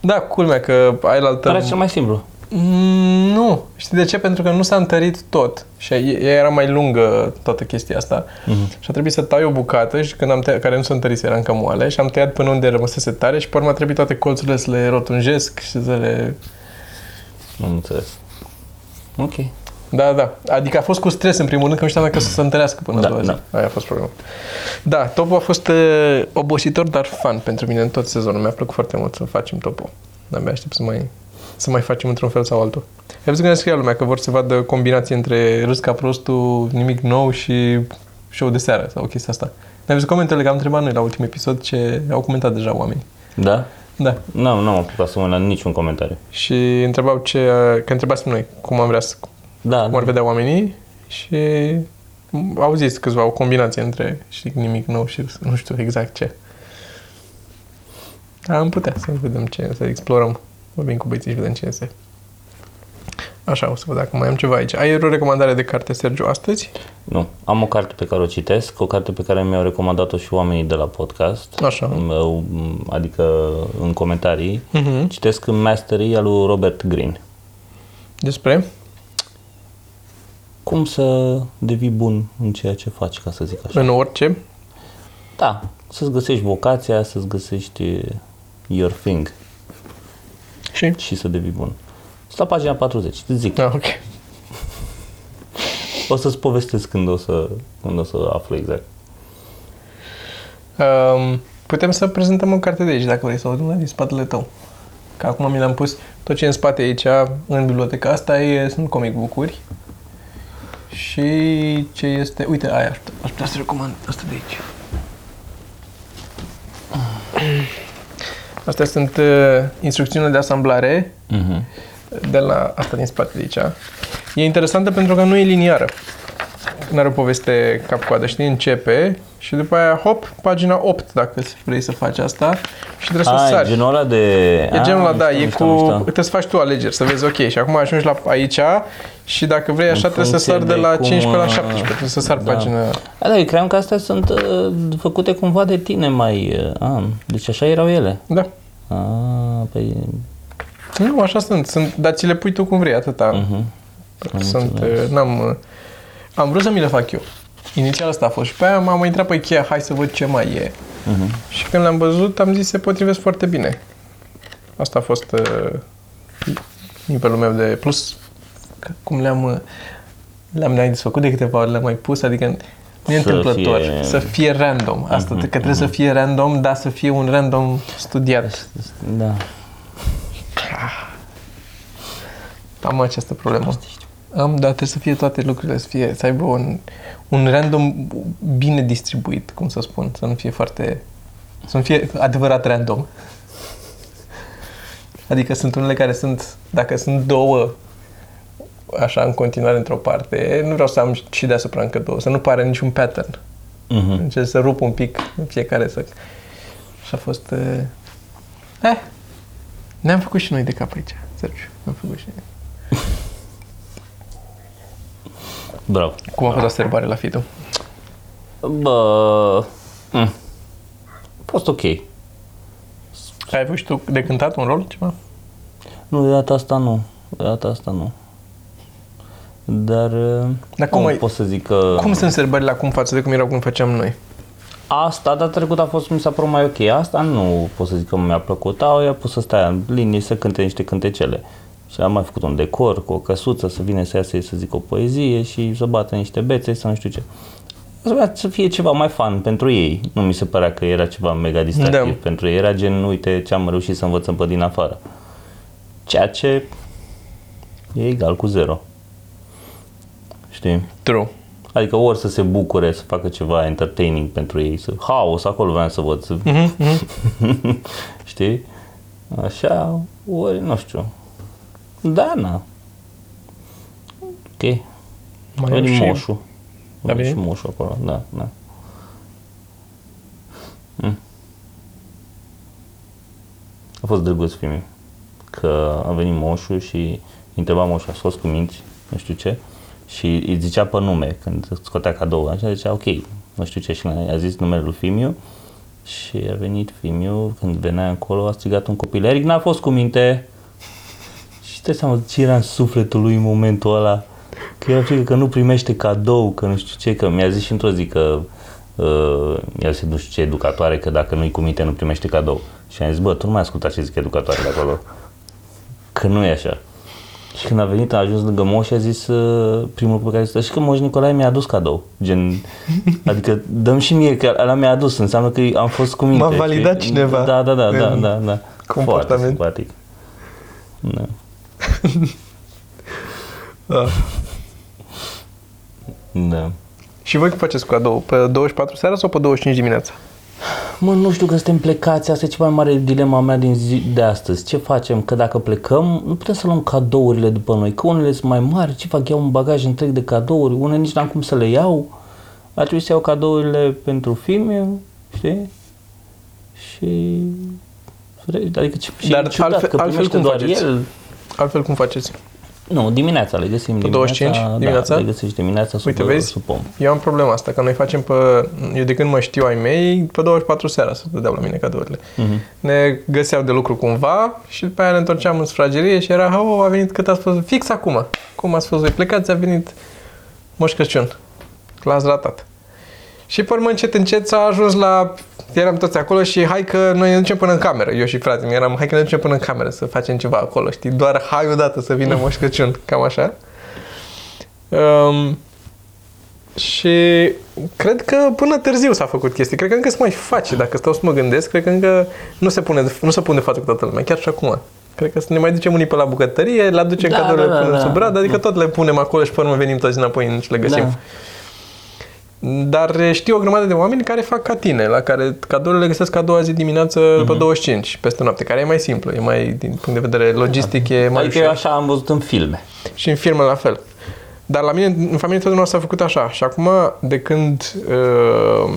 Speaker 1: Da, culmea că ai la altă...
Speaker 2: Pare cel mai simplu.
Speaker 1: Mm, nu. Știi de ce? Pentru că nu s-a întărit tot. Și ea era mai lungă toată chestia asta. Mm-hmm. Și a trebuit să tai o bucată și când am tăiat, care nu s-a întărit, era încă moale și am tăiat până unde rămăsese tare și pe urmă a trebuit toate colțurile să le rotunjesc și să le...
Speaker 2: Am înțeles. Ok.
Speaker 1: Da, da. Adică a fost cu stres în primul rând, că nu știam dacă să se întărească până
Speaker 2: Da,
Speaker 1: a doua zi.
Speaker 2: da.
Speaker 1: Aia a fost problema. Da, topul a fost uh, obositor, dar fun pentru mine în tot sezonul. Mi-a plăcut foarte mult să facem topul. Abia aștept să mai, să mai facem într-un fel sau altul. Ai văzut că ne scria lumea că vor să vadă combinație între râs ca prostul, nimic nou și show de seară sau chestia asta. Ai văzut comentele că am întrebat noi la ultimul episod ce au comentat deja oamenii.
Speaker 2: Da?
Speaker 1: Da.
Speaker 2: Nu, nu am apucat să mă la niciun comentariu.
Speaker 1: Și întrebau ce, că întrebasem noi cum am vrea să
Speaker 2: Da,
Speaker 1: cum ar vedea oamenii și au zis câțiva o combinație între și nimic nou și nu știu exact ce. Dar am putea să vedem ce, să explorăm. Vorbim cu băieții și vedem ce este. Așa, o să văd dacă mai am ceva aici. Ai o recomandare de carte, Sergio, astăzi?
Speaker 2: Nu. Am o carte pe care o citesc, o carte pe care mi-au recomandat-o și oamenii de la podcast.
Speaker 1: Așa.
Speaker 2: M- Adică în comentarii.
Speaker 1: Mhm.
Speaker 2: Citesc Mastery al lui Robert Greene.
Speaker 1: Despre?
Speaker 2: Cum să devii bun în ceea ce faci, ca să zic așa.
Speaker 1: În orice?
Speaker 2: Da, să-ți găsești vocația, să-ți găsești your thing
Speaker 1: Și?
Speaker 2: și să devii bun. Sunt la pagina 40, îți zic.
Speaker 1: Ah, ok.
Speaker 2: O să-ți povestesc când o să, când o să aflu exact.
Speaker 1: Um, putem să prezentăm o carte de aici, dacă vrei, sau una din spatele tău. Că acum mi l-am pus tot ce e în spate aici, în biblioteca asta, e, sunt comic book-uri. Și ce este... Uite, aia aș putea, aș putea să recomand asta de aici. Astea sunt uh, instrucțiunile de asamblare
Speaker 2: Mhm.
Speaker 1: de la asta din spate de aici. E interesantă pentru că nu e liniară. Nu are o poveste cap-coadă, știi? Începe și după aia, hop, pagina 8, dacă vrei să faci asta și trebuie să
Speaker 2: A, e
Speaker 1: sari.
Speaker 2: genul ăla de...
Speaker 1: E genul ăla, da,
Speaker 2: mișto,
Speaker 1: e
Speaker 2: mișto,
Speaker 1: cu...
Speaker 2: mișto.
Speaker 1: Trebuie să faci tu alegeri, să vezi, ok, și acum ajungi la aici și dacă vrei așa trebuie să
Speaker 2: funcție
Speaker 1: sari de
Speaker 2: de
Speaker 1: la
Speaker 2: cum,
Speaker 1: 15 la
Speaker 2: uh,
Speaker 1: 17, trebuie să sari
Speaker 2: da.
Speaker 1: pagina...
Speaker 2: A, da, eu cream că astea sunt uh, făcute cumva de tine mai... Uh, a, deci așa erau ele.
Speaker 1: Da.
Speaker 2: A, păi...
Speaker 1: Nu, așa sunt, sunt, dar ți le pui tu cum vrei, atâta.
Speaker 2: Uh-huh. Am
Speaker 1: Sunt,
Speaker 2: înțeles.
Speaker 1: uh, n-am, uh, am vrut să mi le fac eu. Inițial asta a fost și pe aia m-am mai intrat pe Ikea, hai să văd ce mai e.
Speaker 2: Uh-huh.
Speaker 1: Și când le-am văzut, am zis se potrivesc foarte bine. Asta a fost uh, nivelul meu de plus. că Cum le-am uh, le-am mai desfăcut de câteva ori, le-am mai pus, adică nu e
Speaker 2: Să
Speaker 1: întâmplător,
Speaker 2: fie-
Speaker 1: să fie random. Asta, că trebuie să fie random, dar să fie un random studiat.
Speaker 2: Da.
Speaker 1: Am această problemă. Am, dar trebuie să fie toate lucrurile, să, fie, să aibă un, un random bine distribuit, cum să spun, să nu fie foarte, să nu fie adevărat random. Adică sunt unele care sunt, dacă sunt două așa în continuare într-o parte, nu vreau să am și deasupra încă două, să nu pare niciun pattern.
Speaker 2: Uh-huh.
Speaker 1: Încerc să rup un pic în fiecare să... Și a fost... Uh... Eh, ne-am făcut și noi de cap aici, Sergiu. Ne-am făcut și noi. (laughs)
Speaker 2: Bravo.
Speaker 1: Cum a fost la serbare la Fitu?
Speaker 2: Bă... Mm. A fost ok.
Speaker 1: Ai avut și tu de cântat un rol, ceva?
Speaker 2: Nu, de data asta nu. De data asta nu. Dar...
Speaker 1: Dar cum
Speaker 2: nu
Speaker 1: ai-
Speaker 2: pot să zic că...
Speaker 1: Cum sunt serbările acum față de cum erau când făceam noi?
Speaker 2: Asta, data trecută a fost, mi s-a părut mai ok. Asta nu pot să zic că mi-a plăcut. Au, i-a pus să stai în linie să cânte niște cântecele. Și am mai făcut un decor cu o căsuță, să vină să iasă să zic o poezie și să bată niște bețe sau nu știu ce. Să vrea să fie ceva mai fun pentru ei. Nu mi se părea că era ceva mega distractiv
Speaker 1: Da.
Speaker 2: pentru ei. Era gen, uite ce am reușit să învățăm pe din afară. Ceea ce e egal cu zero. Știi?
Speaker 1: True.
Speaker 2: Adică ori să se bucure, să facă ceva entertaining pentru ei, să haos, acolo vreau să văd, să...
Speaker 1: Mhm, (laughs)
Speaker 2: știi? Așa, ori, nu știu. Da, na. Ok.
Speaker 1: Mai
Speaker 2: a
Speaker 1: au
Speaker 2: venit
Speaker 1: și-
Speaker 2: moșul. A
Speaker 1: A
Speaker 2: venit și
Speaker 1: venit?
Speaker 2: moșul acolo, da, da. Mm. A fost drăguț filmul. Că a venit moșul și îi întreba moșul, a scos cu minți, nu știu ce, și îi zicea pe nume când scotea cadou. Așa zicea, ok, nu știu ce, și a zis numele lui Fimiu și a venit Fimiu, când venea acolo, a strigat un copil, Eric n-a fost cu minte. Și (laughs) Și te seama ce era în sufletul lui în momentul ăla. Că era frică că nu primește cadou, că nu știu ce, că mi-a zis și într-o zi că uh, el se nu știu ce educatoare, că dacă nu-i cu minte nu primește cadou. Și am zis, bă, tu nu mai asculta ce zic educatoare de acolo. Că nu e așa. Și când a venit, a ajuns lângă Moș și a zis uh, primul lucru pe care zis, și că Moș Nicolae mi-a adus cadou. Gen, (laughs) adică dăm și mie că ăla mi-a adus, înseamnă că am fost cu minte.
Speaker 1: M-a validat
Speaker 2: știi?
Speaker 1: cineva
Speaker 2: Da, da, da, da,
Speaker 1: în
Speaker 2: da, da.
Speaker 1: comportament.
Speaker 2: Foarte simpatic. Da. (laughs)
Speaker 1: Da.
Speaker 2: da.
Speaker 1: Și voi cum faceți cu cadou? Pe 24 seara sau pe 25 dimineața?
Speaker 2: Mă, nu știu că suntem plecați, asta e cea mai mare dilema mea din zi de astăzi. Ce facem? Că dacă plecăm, nu putem să luăm cadourile după noi, că unele sunt mai mari, ce fac? Iau un bagaj întreg de cadouri, unele nici n-am cum să le iau. Ar trebui să iau cadourile pentru film, știi? Și... Adică ce, și
Speaker 1: Dar
Speaker 2: Dar ciudat
Speaker 1: altfel-
Speaker 2: că
Speaker 1: altfel
Speaker 2: primește
Speaker 1: cum
Speaker 2: doar
Speaker 1: faceți?
Speaker 2: el.
Speaker 1: Altfel cum faceți?
Speaker 2: Nu, dimineața le găsim
Speaker 1: Pe
Speaker 2: dimineața.
Speaker 1: 25 dimineața?
Speaker 2: Da, le găsești dimineața sub,
Speaker 1: Uite, vezi?
Speaker 2: sub pom.
Speaker 1: Eu am problema asta, că noi facem pe... Eu de când mă știu ai mei, pe 24 seara să dădeau la mine cadourile.
Speaker 2: Mhm.
Speaker 1: Ne găseau de lucru cumva și după aia ne întorceam în sufragerie și era, oh, a venit cât ați fost, fix acum. Cum ați fost voi plecați, a venit Moș Crăciun. L-ați ratat. Și pe urmă încet, încet s-a ajuns la... Eram toți acolo și hai că noi ne ducem până în cameră. Eu și fratele meu eram, hai că ne ducem până în cameră să facem ceva acolo, știi? Doar hai odată să vină Moș Crăciun, cam așa. Um, și cred că până târziu s-a făcut chestii. Cred că încă se mai face, dacă stau să mă gândesc, cred că încă nu se pune, nu se pune de față cu toată lumea, chiar și acum. Cred că să ne mai ducem unii pe la bucătărie, le aducem
Speaker 2: Da,
Speaker 1: cadourile
Speaker 2: da, da,
Speaker 1: până
Speaker 2: da.
Speaker 1: sub brad, adică tot le punem acolo și pe urmă venim toți înapoi și le găsim.
Speaker 2: Da.
Speaker 1: Dar știu o grămadă de oameni care fac ca tine, la care cadourile le găsesc a doua zi dimineață
Speaker 2: Mhm.
Speaker 1: pe 25, peste noapte, care e mai simplu, e mai, din punct de vedere logistic, e mai
Speaker 2: Adică
Speaker 1: ușor.
Speaker 2: eu așa am văzut în filme.
Speaker 1: Și în firmă la fel. Dar la mine, în familie totdeauna s-a făcut așa. Și acum, de când uh,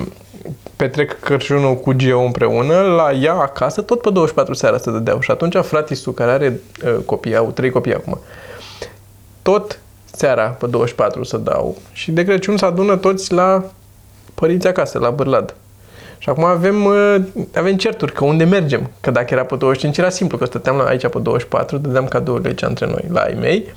Speaker 1: petrec Crăciunul cu Geo împreună, la ea acasă, tot pe 24 seara se dădeau. Și atunci fratisul, care are uh, copii, au trei copii acum, tot seara pe 24 să dau. Și de Crăciun se adună toți la părinți acasă, la Bârlad. Și acum avem, uh, avem certuri, că unde mergem. Că dacă era pe 25 era simplu, că stăteam la, aici pe 24, dădeam cadourile aici între noi, la ai mei.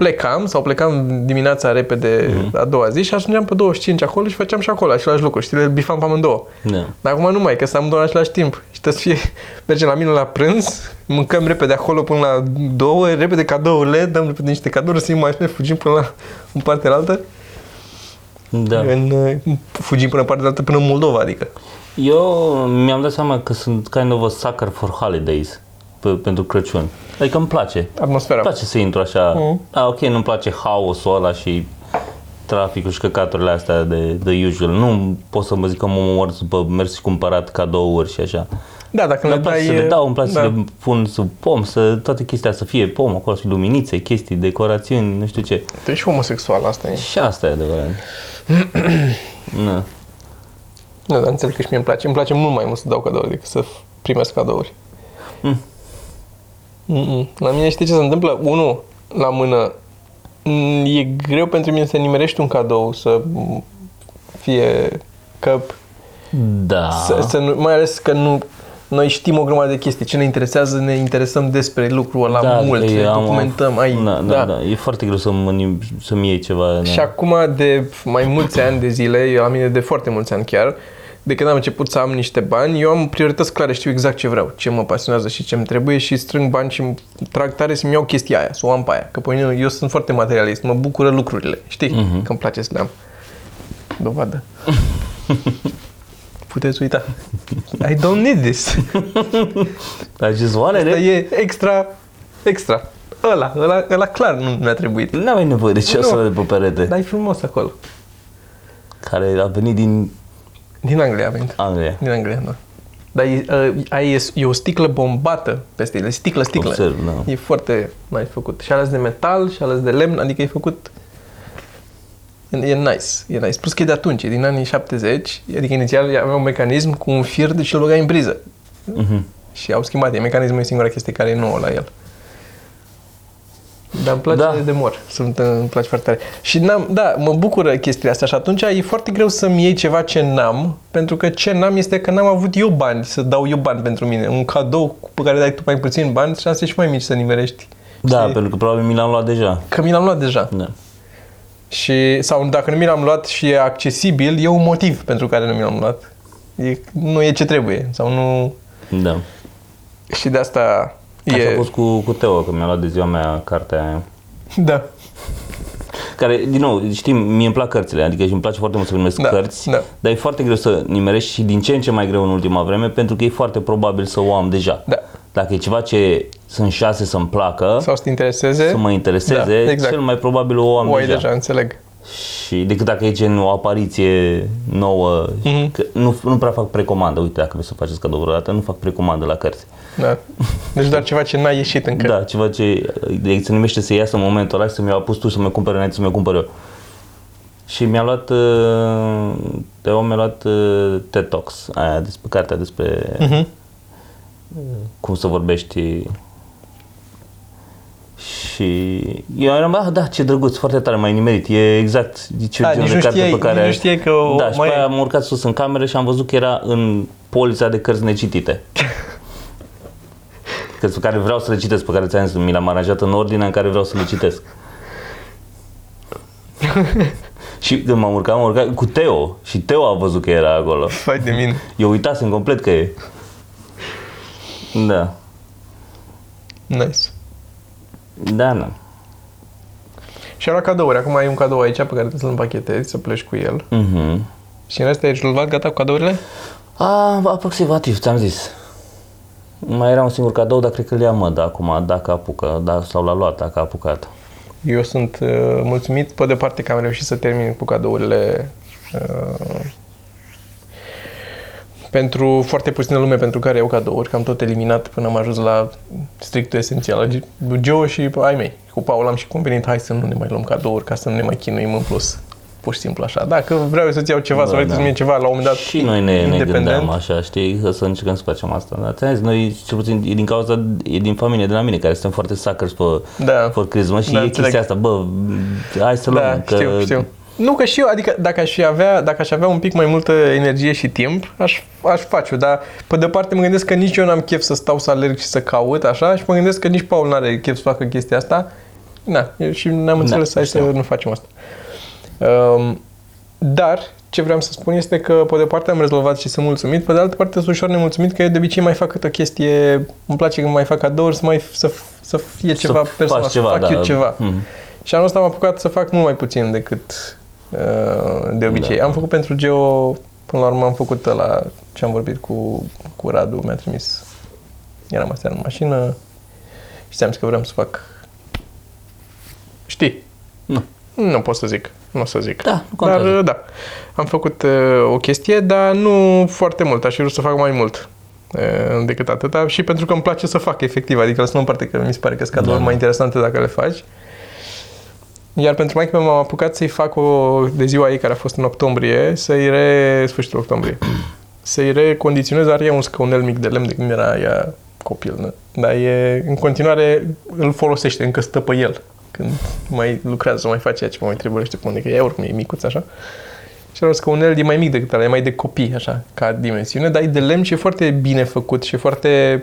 Speaker 1: Plecam sau plecam dimineața repede a doua zi și ajungeam pe 25 acolo și făceam și acolo același lucru. Știi, le bifam pe amândouă.
Speaker 2: Da.
Speaker 1: Dar acum nu mai, că sunt amândouă în același timp. Și trebuie să fie, (laughs) mergem la mine la prânz, mâncăm repede acolo până la două, repede cadourile, dăm repede niște cadouri, să mai fugim până la în partea altă.
Speaker 2: Da.
Speaker 1: În, uh, fugim până în partea altă, până în Moldova, adică.
Speaker 2: Eu mi-am dat seama că sunt kind of a sucker for holidays pe, pentru Crăciun. Adică îmi place.
Speaker 1: Atmosfera.
Speaker 2: Îmi place să intru așa.
Speaker 1: Mhm.
Speaker 2: Da, ok, nu-mi place haosul ăla și traficul și căcaturile astea de, de usual. Nu pot să mă zic că mă omor după mers și cumpărat cadouri și așa.
Speaker 1: Da, dacă
Speaker 2: Îmi
Speaker 1: le
Speaker 2: place
Speaker 1: dai...
Speaker 2: să le dau, îmi place
Speaker 1: da.
Speaker 2: să le pun sub pom, să toate chestia să fie pom, acolo să fie luminițe, chestii, decorațiuni, nu știu ce.
Speaker 1: Tu ești homosexual, asta e.
Speaker 2: Și asta e adevărat. (clears throat) nu.
Speaker 1: Nu, dar înțeleg că și mie îmi place. Îmi place mult mai mult să dau cadouri decât să primesc cadouri.
Speaker 2: Mm.
Speaker 1: Mm-mm. La mine știi ce se întâmplă? Unu, la mână, mm, e greu pentru mine să nimerești un cadou, să mm, fie că
Speaker 2: Da.
Speaker 1: să, să nu, mai ales că nu noi știm o grămadă de chestii. Ce ne interesează, ne interesăm despre lucrul ăla
Speaker 2: da,
Speaker 1: mult,
Speaker 2: adică
Speaker 1: ne
Speaker 2: eu am-
Speaker 1: documentăm. Ai,
Speaker 2: da, da, da, E foarte greu să mă, să-mi iei ceva. Da.
Speaker 1: Și acum de mai mulți ani de zile, la mine de foarte mulți ani chiar, de când am început să am niște bani, eu am priorități clare, știu exact ce vreau, ce mă pasionează și ce îmi trebuie și strâng bani și îmi trag tare să-mi iau chestia aia, să o am pe aia. Că pe mine eu sunt foarte materialist, mă bucură lucrurile, știi? Uh-huh. Că îmi place să le am. Dovadă. (laughs) Puteți uita. I don't need this.
Speaker 2: Dar just wanted
Speaker 1: Dar
Speaker 2: it.
Speaker 1: e extra, extra. Ăla, ăla, ăla clar nu mi-a trebuit.
Speaker 2: Nu aveai nevoie de ceasul
Speaker 1: Nu.
Speaker 2: ăla de pe perete,
Speaker 1: Dar e frumos acolo.
Speaker 2: care a venit din
Speaker 1: Din Anglia a venit.
Speaker 2: Anglia.
Speaker 1: Din Anglia, da. Dar e, uh, aia e, e o sticlă bombată peste ele, sticlă, sticlă.
Speaker 2: Observ, da.
Speaker 1: E foarte nice făcut. Și ales de metal, și ales de lemn, adică e făcut... E, e nice, e nice. Plus că e de atunci, e din anii 70, adică inițial avea un mecanism cu un fir de și îl băgai în priză.
Speaker 2: Mhm.
Speaker 1: Și au schimbat, e mecanismul e singura chestie care e nouă la el. Dar îmi place
Speaker 2: Da.
Speaker 1: de mor, sunt, îmi place foarte tare. Și n-am, da, mă bucură chestiile astea și atunci e foarte greu să-mi iei ceva ce n-am, pentru că ce n-am este că n-am avut eu bani să dau eu bani pentru mine. Un cadou pe care dai tu mai puțin bani, șanse și mai mici să nimerești
Speaker 2: Da,
Speaker 1: Știi?
Speaker 2: pentru că probabil mi l-am luat deja.
Speaker 1: Că mi l-am luat deja.
Speaker 2: Da.
Speaker 1: Și, sau dacă nu mi l-am luat și e accesibil, e un motiv pentru care nu mi l-am luat. E, nu e ce trebuie. Sau nu...
Speaker 2: Da.
Speaker 1: Și de asta
Speaker 2: Așa
Speaker 1: e...
Speaker 2: a fost cu, cu Teo, că mi-a luat de ziua mea cartea aia.
Speaker 1: Da.
Speaker 2: Care, din nou, știm, mie îmi plac cărțile, adică și îmi place foarte mult să primesc
Speaker 1: Da,
Speaker 2: cărți,
Speaker 1: da.
Speaker 2: dar e foarte greu să nimerești și din ce în ce mai greu în ultima vreme, pentru că e foarte probabil să o am deja.
Speaker 1: Da.
Speaker 2: Dacă e ceva ce sunt șase să-mi placă,
Speaker 1: Sau să te intereseze.
Speaker 2: să mă intereseze,
Speaker 1: Da, exact.
Speaker 2: cel mai probabil o am
Speaker 1: O ai
Speaker 2: deja.
Speaker 1: deja, înțeleg.
Speaker 2: Și decât dacă e gen o apariție nouă,
Speaker 1: Mhm.
Speaker 2: că nu, nu prea fac precomandă. Uite, dacă vreți să faceți cadou vreodată, nu fac precomandă la cărți.
Speaker 1: Da. Deci doar ceva ce n-a ieșit încă.
Speaker 2: Da, ceva ce de, se numește să iasă în momentul ăla și să mi-o apus tu să mi-o cumpere înainte să mi-o cumpăr eu. Și mi-a luat, uh, Teo mi-a luat uh, TED Talks, aia despre cartea despre
Speaker 1: Mhm.
Speaker 2: cum să vorbești și eu eram, ah, da, ce drăguț, foarte tare, m-ai nimerit, e exact ce
Speaker 1: Da,
Speaker 2: genul
Speaker 1: nici
Speaker 2: de
Speaker 1: nu
Speaker 2: carte
Speaker 1: știai-
Speaker 2: pe care...
Speaker 1: nici nu știai că o
Speaker 2: Da, și
Speaker 1: mai
Speaker 2: pe
Speaker 1: e.
Speaker 2: aia am urcat sus în cameră și am văzut că era în polița de cărți necitite. (laughs) Cărți pe care vreau să le citesc, pe care ți-am zis, mi le-am aranjat în ordinea în care vreau să le citesc. (laughs) și când m-am urcat, m-am urcat cu Teo și Teo a văzut că era acolo.
Speaker 1: Fai de mine.
Speaker 2: Eu uitasem complet că e. Da.
Speaker 1: Nice.
Speaker 2: Da, da.
Speaker 1: Și era cadouri. Acum ai un cadou aici pe care trebuie să-l împachetezi, să pleci cu el.
Speaker 2: Mhm.
Speaker 1: Și în rest ai rezolvat gata cu cadourile?
Speaker 2: A, aproximativ, ți-am zis. Mai era un singur cadou, dar cred că le ia măda acum, dacă apucă, da, sau l-a luat, dacă a apucat.
Speaker 1: Eu sunt uh, mulțumit pe de parte că am reușit să termin cu cadourile uh, pentru foarte puțină lume pentru care iau cadouri, că am tot eliminat până am ajuns la strictul esențial. Geo și ai mei. Cu Paul am și convenit, hai să nu ne mai luăm cadouri ca să nu ne mai chinuim în plus. Pur și simplu așa. Dacă vreau eu să-ți iau ceva,
Speaker 2: Bă,
Speaker 1: să vrei
Speaker 2: da.
Speaker 1: să mie ceva la un moment dat
Speaker 2: Și noi ne, ne
Speaker 1: independent.
Speaker 2: gândeam așa, știi, că să încercăm să facem asta. Dar ți-am zis, noi, cel puțin, e din cauza, e din familie de la mine, care suntem foarte suckers pe,
Speaker 1: Da.
Speaker 2: for Christmas și
Speaker 1: Da,
Speaker 2: e
Speaker 1: înțeleg.
Speaker 2: chestia asta, bă, hai să luăm,
Speaker 1: Da,
Speaker 2: că...
Speaker 1: știu, știu. Nu că și eu, adică dacă aș, fi avea, dacă aș avea un pic mai multă energie și timp, aș, aș face-o, dar pe de parte mă gândesc că nici eu n-am chef să stau să alerg și să caut, așa, și mă gândesc că nici Paul n-are chef să facă chestia asta. Na, eu și ne-am înțeles, hai să
Speaker 2: știu.
Speaker 1: nu facem asta. Um, dar, ce vreau să spun este că, pe de parte am rezolvat și sunt mulțumit, pe de altă parte sunt ușor nemulțumit că eu de obicei mai fac câte o chestie, îmi place când mai fac cadouri, să, mai, să, să fie ceva
Speaker 2: faci
Speaker 1: personal, să
Speaker 2: ceva,
Speaker 1: fac
Speaker 2: da.
Speaker 1: eu ceva.
Speaker 2: Mhm.
Speaker 1: Și anul ăsta am apucat să fac mult mai puțin decât uh, de obicei.
Speaker 2: Da.
Speaker 1: Am făcut pentru Geo, până la urmă am făcut la ce am vorbit cu, cu Radu, mi-a trimis. Eram aseară în mașină și ți-am zis că vreau să fac... Știi?
Speaker 2: Nu.
Speaker 1: Nu pot să zic. Nu o să zic.
Speaker 2: Da, nu contează.
Speaker 1: Dar, uh, da. Am făcut uh, o chestie, dar nu foarte mult. Aș fi vrut să fac mai mult uh, decât atâta și pentru că îmi place să fac efectiv, adică lăsăm în parte că mi se pare că sunt cadouri
Speaker 2: Da.
Speaker 1: mai interesante dacă le faci. Iar pentru maică m-am apucat să-i fac o de ziua ei care a fost în octombrie, să-i re... sfârșitul octombrie. (clears throat) Să-i recondiționez, are ea un scaunel mic de lemn de când era ea copil, nu? dar e, în continuare îl folosește, încă stă pe el când mai lucrează, mai face ceea ce mai trebuie, știu pe unde, că e oricum e micuț așa. Și are un scaunel e mai mic decât ăla, e mai de copii, așa, ca dimensiune, dar e de lemn și e foarte bine făcut și e foarte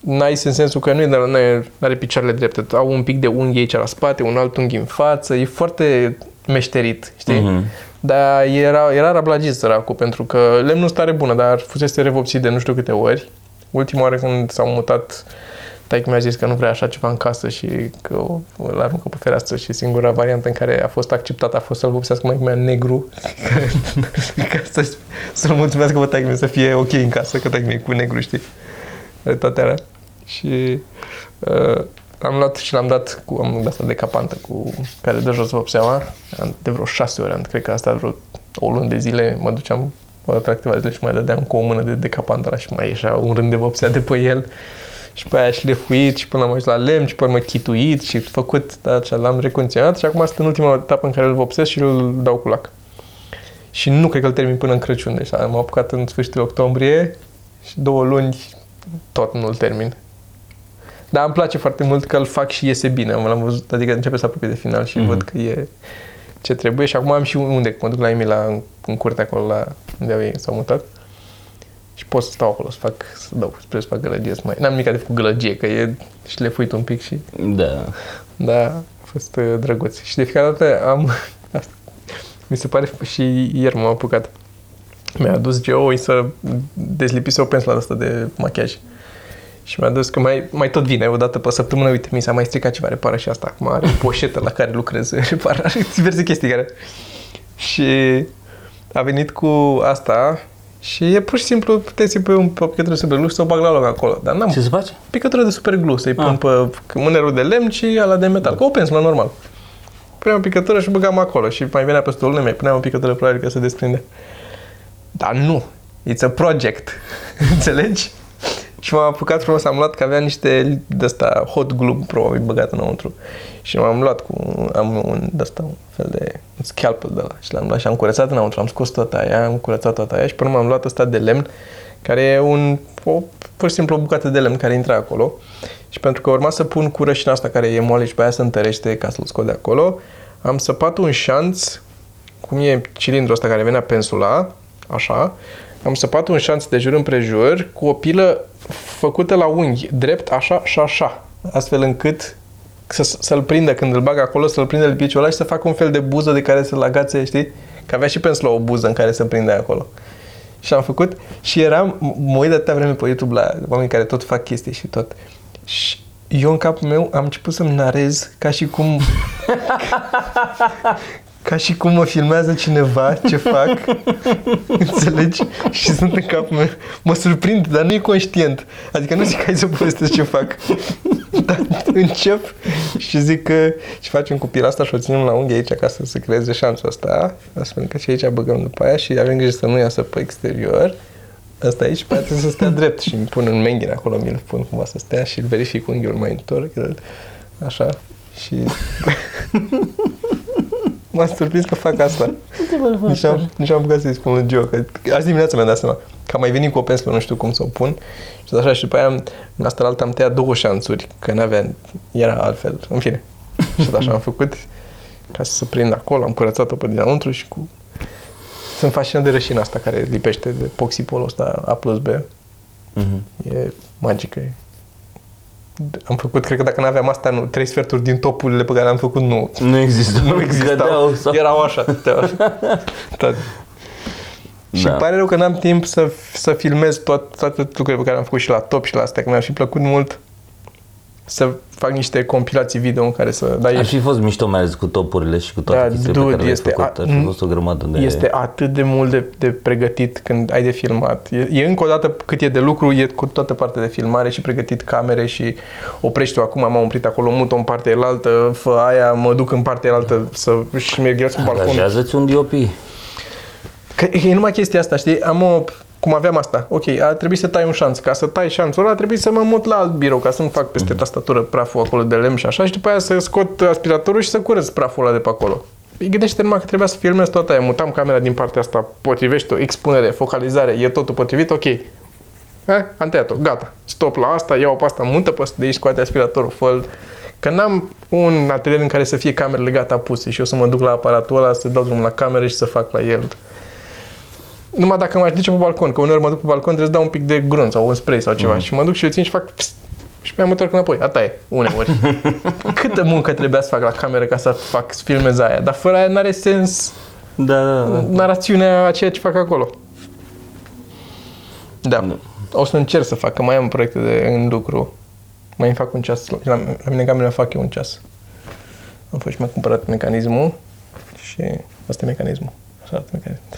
Speaker 1: nice în sensul că nu e, nu e, are picioarele drepte, au un pic de unghi aici la spate, un alt unghi în față, e foarte meșterit, știi?
Speaker 2: Mhm.
Speaker 1: Dar era, era rablagist săracul, pentru că lemnul stare bună, dar fusese revopsit de nu știu câte ori. Ultima oară când s-au mutat, taică mi-a zis că nu vrea așa ceva în casă și că o- îl aruncă pe fereastră și singura variantă în care a fost acceptat a fost să-l vopsească mai mea negru (laughs) ca să, să-l mulțumească pe taică să fie ok în casă, că taică cu negru, știi? Are toate alea. Și uh, am luat și l-am dat cu am de asta de capantă cu care de jos vopseaua. Am- De vreo șase ore, am, cred că asta vreo o lună de zile mă duceam o dată la câteva zile și mai dădeam cu o mână de decapantă ăla și mai ieșea un rând de vopsea de pe el. Și pe aia șlefuit și până am ajuns la lemn și pe urmă chituit și făcut, da, ce l-am recondiționat și acum sunt în ultima etapă în care îl vopsesc și îl dau cu lac. Și nu cred că îl termin până în Crăciun, deci am apucat în sfârșitul octombrie și două luni tot nu-l termin. Dar îmi place foarte mult că îl fac și iese bine. L-am văzut, adică începe să apropie de final și
Speaker 2: Mhm.
Speaker 1: văd că e ce trebuie și acum am și unde, mă duc la Emi la, în curte acolo la unde au ei s-au mutat. Și pot să stau acolo să fac, să dau spre să fac gălăgie. Să mai... N-am nimic de făcut gălăgie, că e și le fuit un pic și...
Speaker 2: Da.
Speaker 1: Da, a fost uh, drăguț. Și de fiecare dată am... Asta. (laughs) Mi se pare și ieri m-am apucat. Mi-a adus Geo să dezlipise o pensulă asta de machiaj. Și mi-a adus că mai, mai tot vine o dată pe săptămână, uite, mi s-a mai stricat ceva, repară și asta. Acum are o poșetă la care lucrez, (laughs) repară, are diverse chestii care... Și a venit cu asta și e pur și simplu, puteți să-i pui un, o picătură de superglu și să o bag la loc acolo. Dar n-am
Speaker 2: Ce se face?
Speaker 1: picătură de superglu, să-i pun
Speaker 2: Ah.
Speaker 1: pe mânerul de lemn și ala de metal, ca o pensulă normal. Puneam o picătură și băgam acolo și mai venea pe stolul meu, puneam o picătură probabil că se desprinde. Dar nu, it's a project, (laughs) înțelegi? Și m-am apucat frumos, am luat că avea niște de ăsta hot glue probabil băgat înăuntru. Și m-am luat cu, am un de ăsta, un fel de un scalpel de la și l-am luat și am curățat înăuntru, am scos toată aia, am curățat toată aia și până m-am luat ăsta de lemn, care e un, o, pur și simplu o bucată de lemn care intra acolo. Și pentru că urma să pun cu rășina asta care e moale și pe aia se întărește ca să-l scot de acolo, am săpat un șanț, cum e cilindrul ăsta care venea pensula, așa, am săpat un șanț de jur împrejur cu o pilă făcută la unghi, drept, așa și așa, astfel încât să, să-l prindă când îl bag acolo, să-l prindă lipiciul ăla și să facă un fel de buză de care să-l agațe, știi? Că avea și pensula o buză în care să prinde acolo. Și am făcut și eram, m- mă uit de atâta vreme pe YouTube la oameni care tot fac chestii și tot. Și eu în capul meu am început să-mi narez ca și cum (laughs) ca și cum mă filmează cineva ce fac, (laughs) înțelegi? Și sunt în capul meu, mă surprind, dar nu e conștient. Adică nu zic hai să povestesc ce fac. (laughs) Dar încep și zic că și facem cu pila asta și o ținem la unghi aici ca să se creeze șanțul ăsta, astfel că și aici băgăm după aia și avem grijă să nu iasă pe exterior. Asta aici, pe aia trebuie să stea drept și îmi pun în menghine acolo, mi-l pun cumva să stea și îl verific unghiul mai întorc, așa, și (laughs) M-am surprins că fac asta. Nici am, nici am apucat să-i spun lui Gio, că azi dimineața mi-am dat seama că am mai venit cu o pensulă, nu știu cum să o pun. Și așa, și după aia, am- în asta la altă am tăiat două șanțuri, că n-avea, era altfel, în fine. (laughs) Și așa am făcut ca să se prindă acolo, am curățat-o pe dinăuntru și cu... Sunt fascinat de rășina asta care lipește de poxipolul ăsta A plus B.
Speaker 2: Mhm.
Speaker 1: E magică. E. Am făcut, cred că dacă nu aveam asta, nu, trei sferturi din topurile pe care le-am făcut, nu,
Speaker 2: Nu există.
Speaker 1: nu existau.
Speaker 2: Gădeau sau...
Speaker 1: Erau așa. Erau. (laughs) Tot. Și
Speaker 2: Da.
Speaker 1: îmi pare rău că n-am timp să, să filmez tot, toate lucrurile pe care am făcut și la top și la astea, că mi-ar fi plăcut mult să fac niște compilații video în care să... Dar
Speaker 2: Ar
Speaker 1: e,
Speaker 2: fi fost mișto mai ales cu topurile și cu toate
Speaker 1: Da,
Speaker 2: chestiile
Speaker 1: dude,
Speaker 2: pe care le-ai
Speaker 1: este
Speaker 2: făcut.
Speaker 1: a-
Speaker 2: Ar fi fost o grămadă de...
Speaker 1: este atât de mult de, de pregătit când ai de filmat. E, e încă o dată cât e de lucru, e cu toată partea de filmare și pregătit camere și oprești-o acum, m-am oprit acolo, mut-o în partea elaltă, fă aia, mă duc în partea elaltă să, și merg iar pe balcon.
Speaker 2: Angajează-ți un DOP.
Speaker 1: Că e numai chestia asta, știi? Am o, cum aveam asta. Ok, a trebuit să tai un șanț. Ca să tai șanțul ăla, a trebuit să mă mut la alt birou, ca să nu fac peste tastatură praful acolo de lemn și așa, și după aia să scot aspiratorul și să curăț praful ăla de pe acolo. Păi Gândește numai că trebuia să filmez toată aia. Mutam camera din partea asta, potrivește-o, expunere, focalizare, e totul potrivit, ok. Eh, am tăiat-o, gata. Stop la asta, iau pe asta, mută pe asta de aici, scoate aspiratorul, fă Că n-am un atelier în care să fie camerele gata puse și eu să mă duc la aparatul ăla, să dau drumul la camere și să fac la el numai dacă m-aș duce pe balcon, că uneori mă duc pe balcon, trebuie să dau un pic de grunt sau un spray sau ceva. Mm. Și mă duc și eu țin și fac pst, și pe aia mă întorc înapoi. Ata e, uneori. (laughs) Câtă muncă trebuia să fac la cameră ca să fac să filmez aia, dar fără aia n-are sens
Speaker 2: Da, da, da.
Speaker 1: narațiunea a ceea ce fac acolo. Da.
Speaker 2: Da.
Speaker 1: O să încerc să fac, că mai am proiecte de în lucru. Mai îmi fac un ceas. La, la mine în cameră fac eu un ceas. Am fost și mi-am cumpărat mecanismul și asta e mecanismul. Așa arată mecanismul.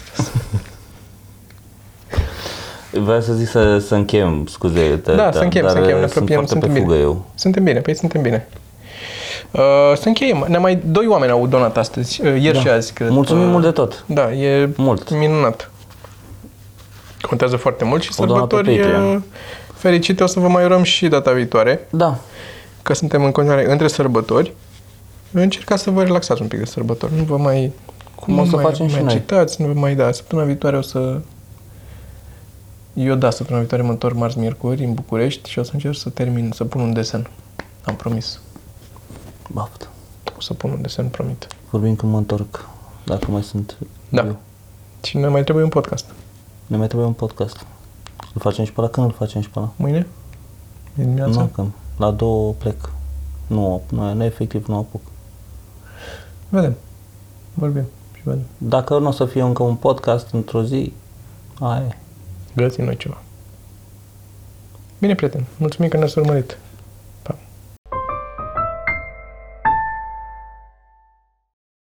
Speaker 1: (laughs)
Speaker 2: Vreau să zic să, să încheiem, scuze. Te,
Speaker 1: Da, să încheiem,
Speaker 2: dar
Speaker 1: să încheiem, ne
Speaker 2: sunt
Speaker 1: apropiem,
Speaker 2: foarte pe
Speaker 1: suntem
Speaker 2: fugă
Speaker 1: bine.
Speaker 2: eu.
Speaker 1: Suntem bine, păi suntem bine. Uh, să încheiem. Ne mai doi oameni au donat astăzi, uh, ieri
Speaker 2: Da.
Speaker 1: și azi, cred.
Speaker 2: Mulțumim
Speaker 1: Uh,
Speaker 2: mult de tot.
Speaker 1: Da, e
Speaker 2: Mult.
Speaker 1: minunat. Contează foarte mult și
Speaker 2: O donat pe
Speaker 1: sărbători
Speaker 2: Patreon.
Speaker 1: uh, fericite. O să vă mai urăm și data viitoare,
Speaker 2: Da.
Speaker 1: că suntem în continuare între sărbători. Încercați să vă relaxați un pic de sărbători. Nu vă mai... Cum
Speaker 2: O
Speaker 1: nu
Speaker 2: să
Speaker 1: mai,
Speaker 2: facem și
Speaker 1: mai
Speaker 2: noi.
Speaker 1: agitați, nu vă mai da. Săptămâna viitoare o să... Eu da, săptămâna viitoare mă întorc marți-miercuri în București și o să încerc să termin, să pun un desen. Am promis.
Speaker 2: Baftă.
Speaker 1: O să pun un desen, promit.
Speaker 2: Vorbim când mă întorc, dacă mai sunt
Speaker 1: Da.
Speaker 2: eu.
Speaker 1: Și ne mai trebuie un podcast.
Speaker 2: Ne mai trebuie un podcast. Îl facem și pe ăla? Când îl facem și pe ăla?
Speaker 1: Mâine? De dimineața?
Speaker 2: Nu, când. La două plec. Nu, nu, nu efectiv nu apuc.
Speaker 1: Vedem. Vorbim și vedem.
Speaker 2: Dacă nu o să fie încă un podcast într-o zi, aia e.
Speaker 1: Găsim noi ceva. Bine, prieten. Mulțumim că ne-ați urmărit.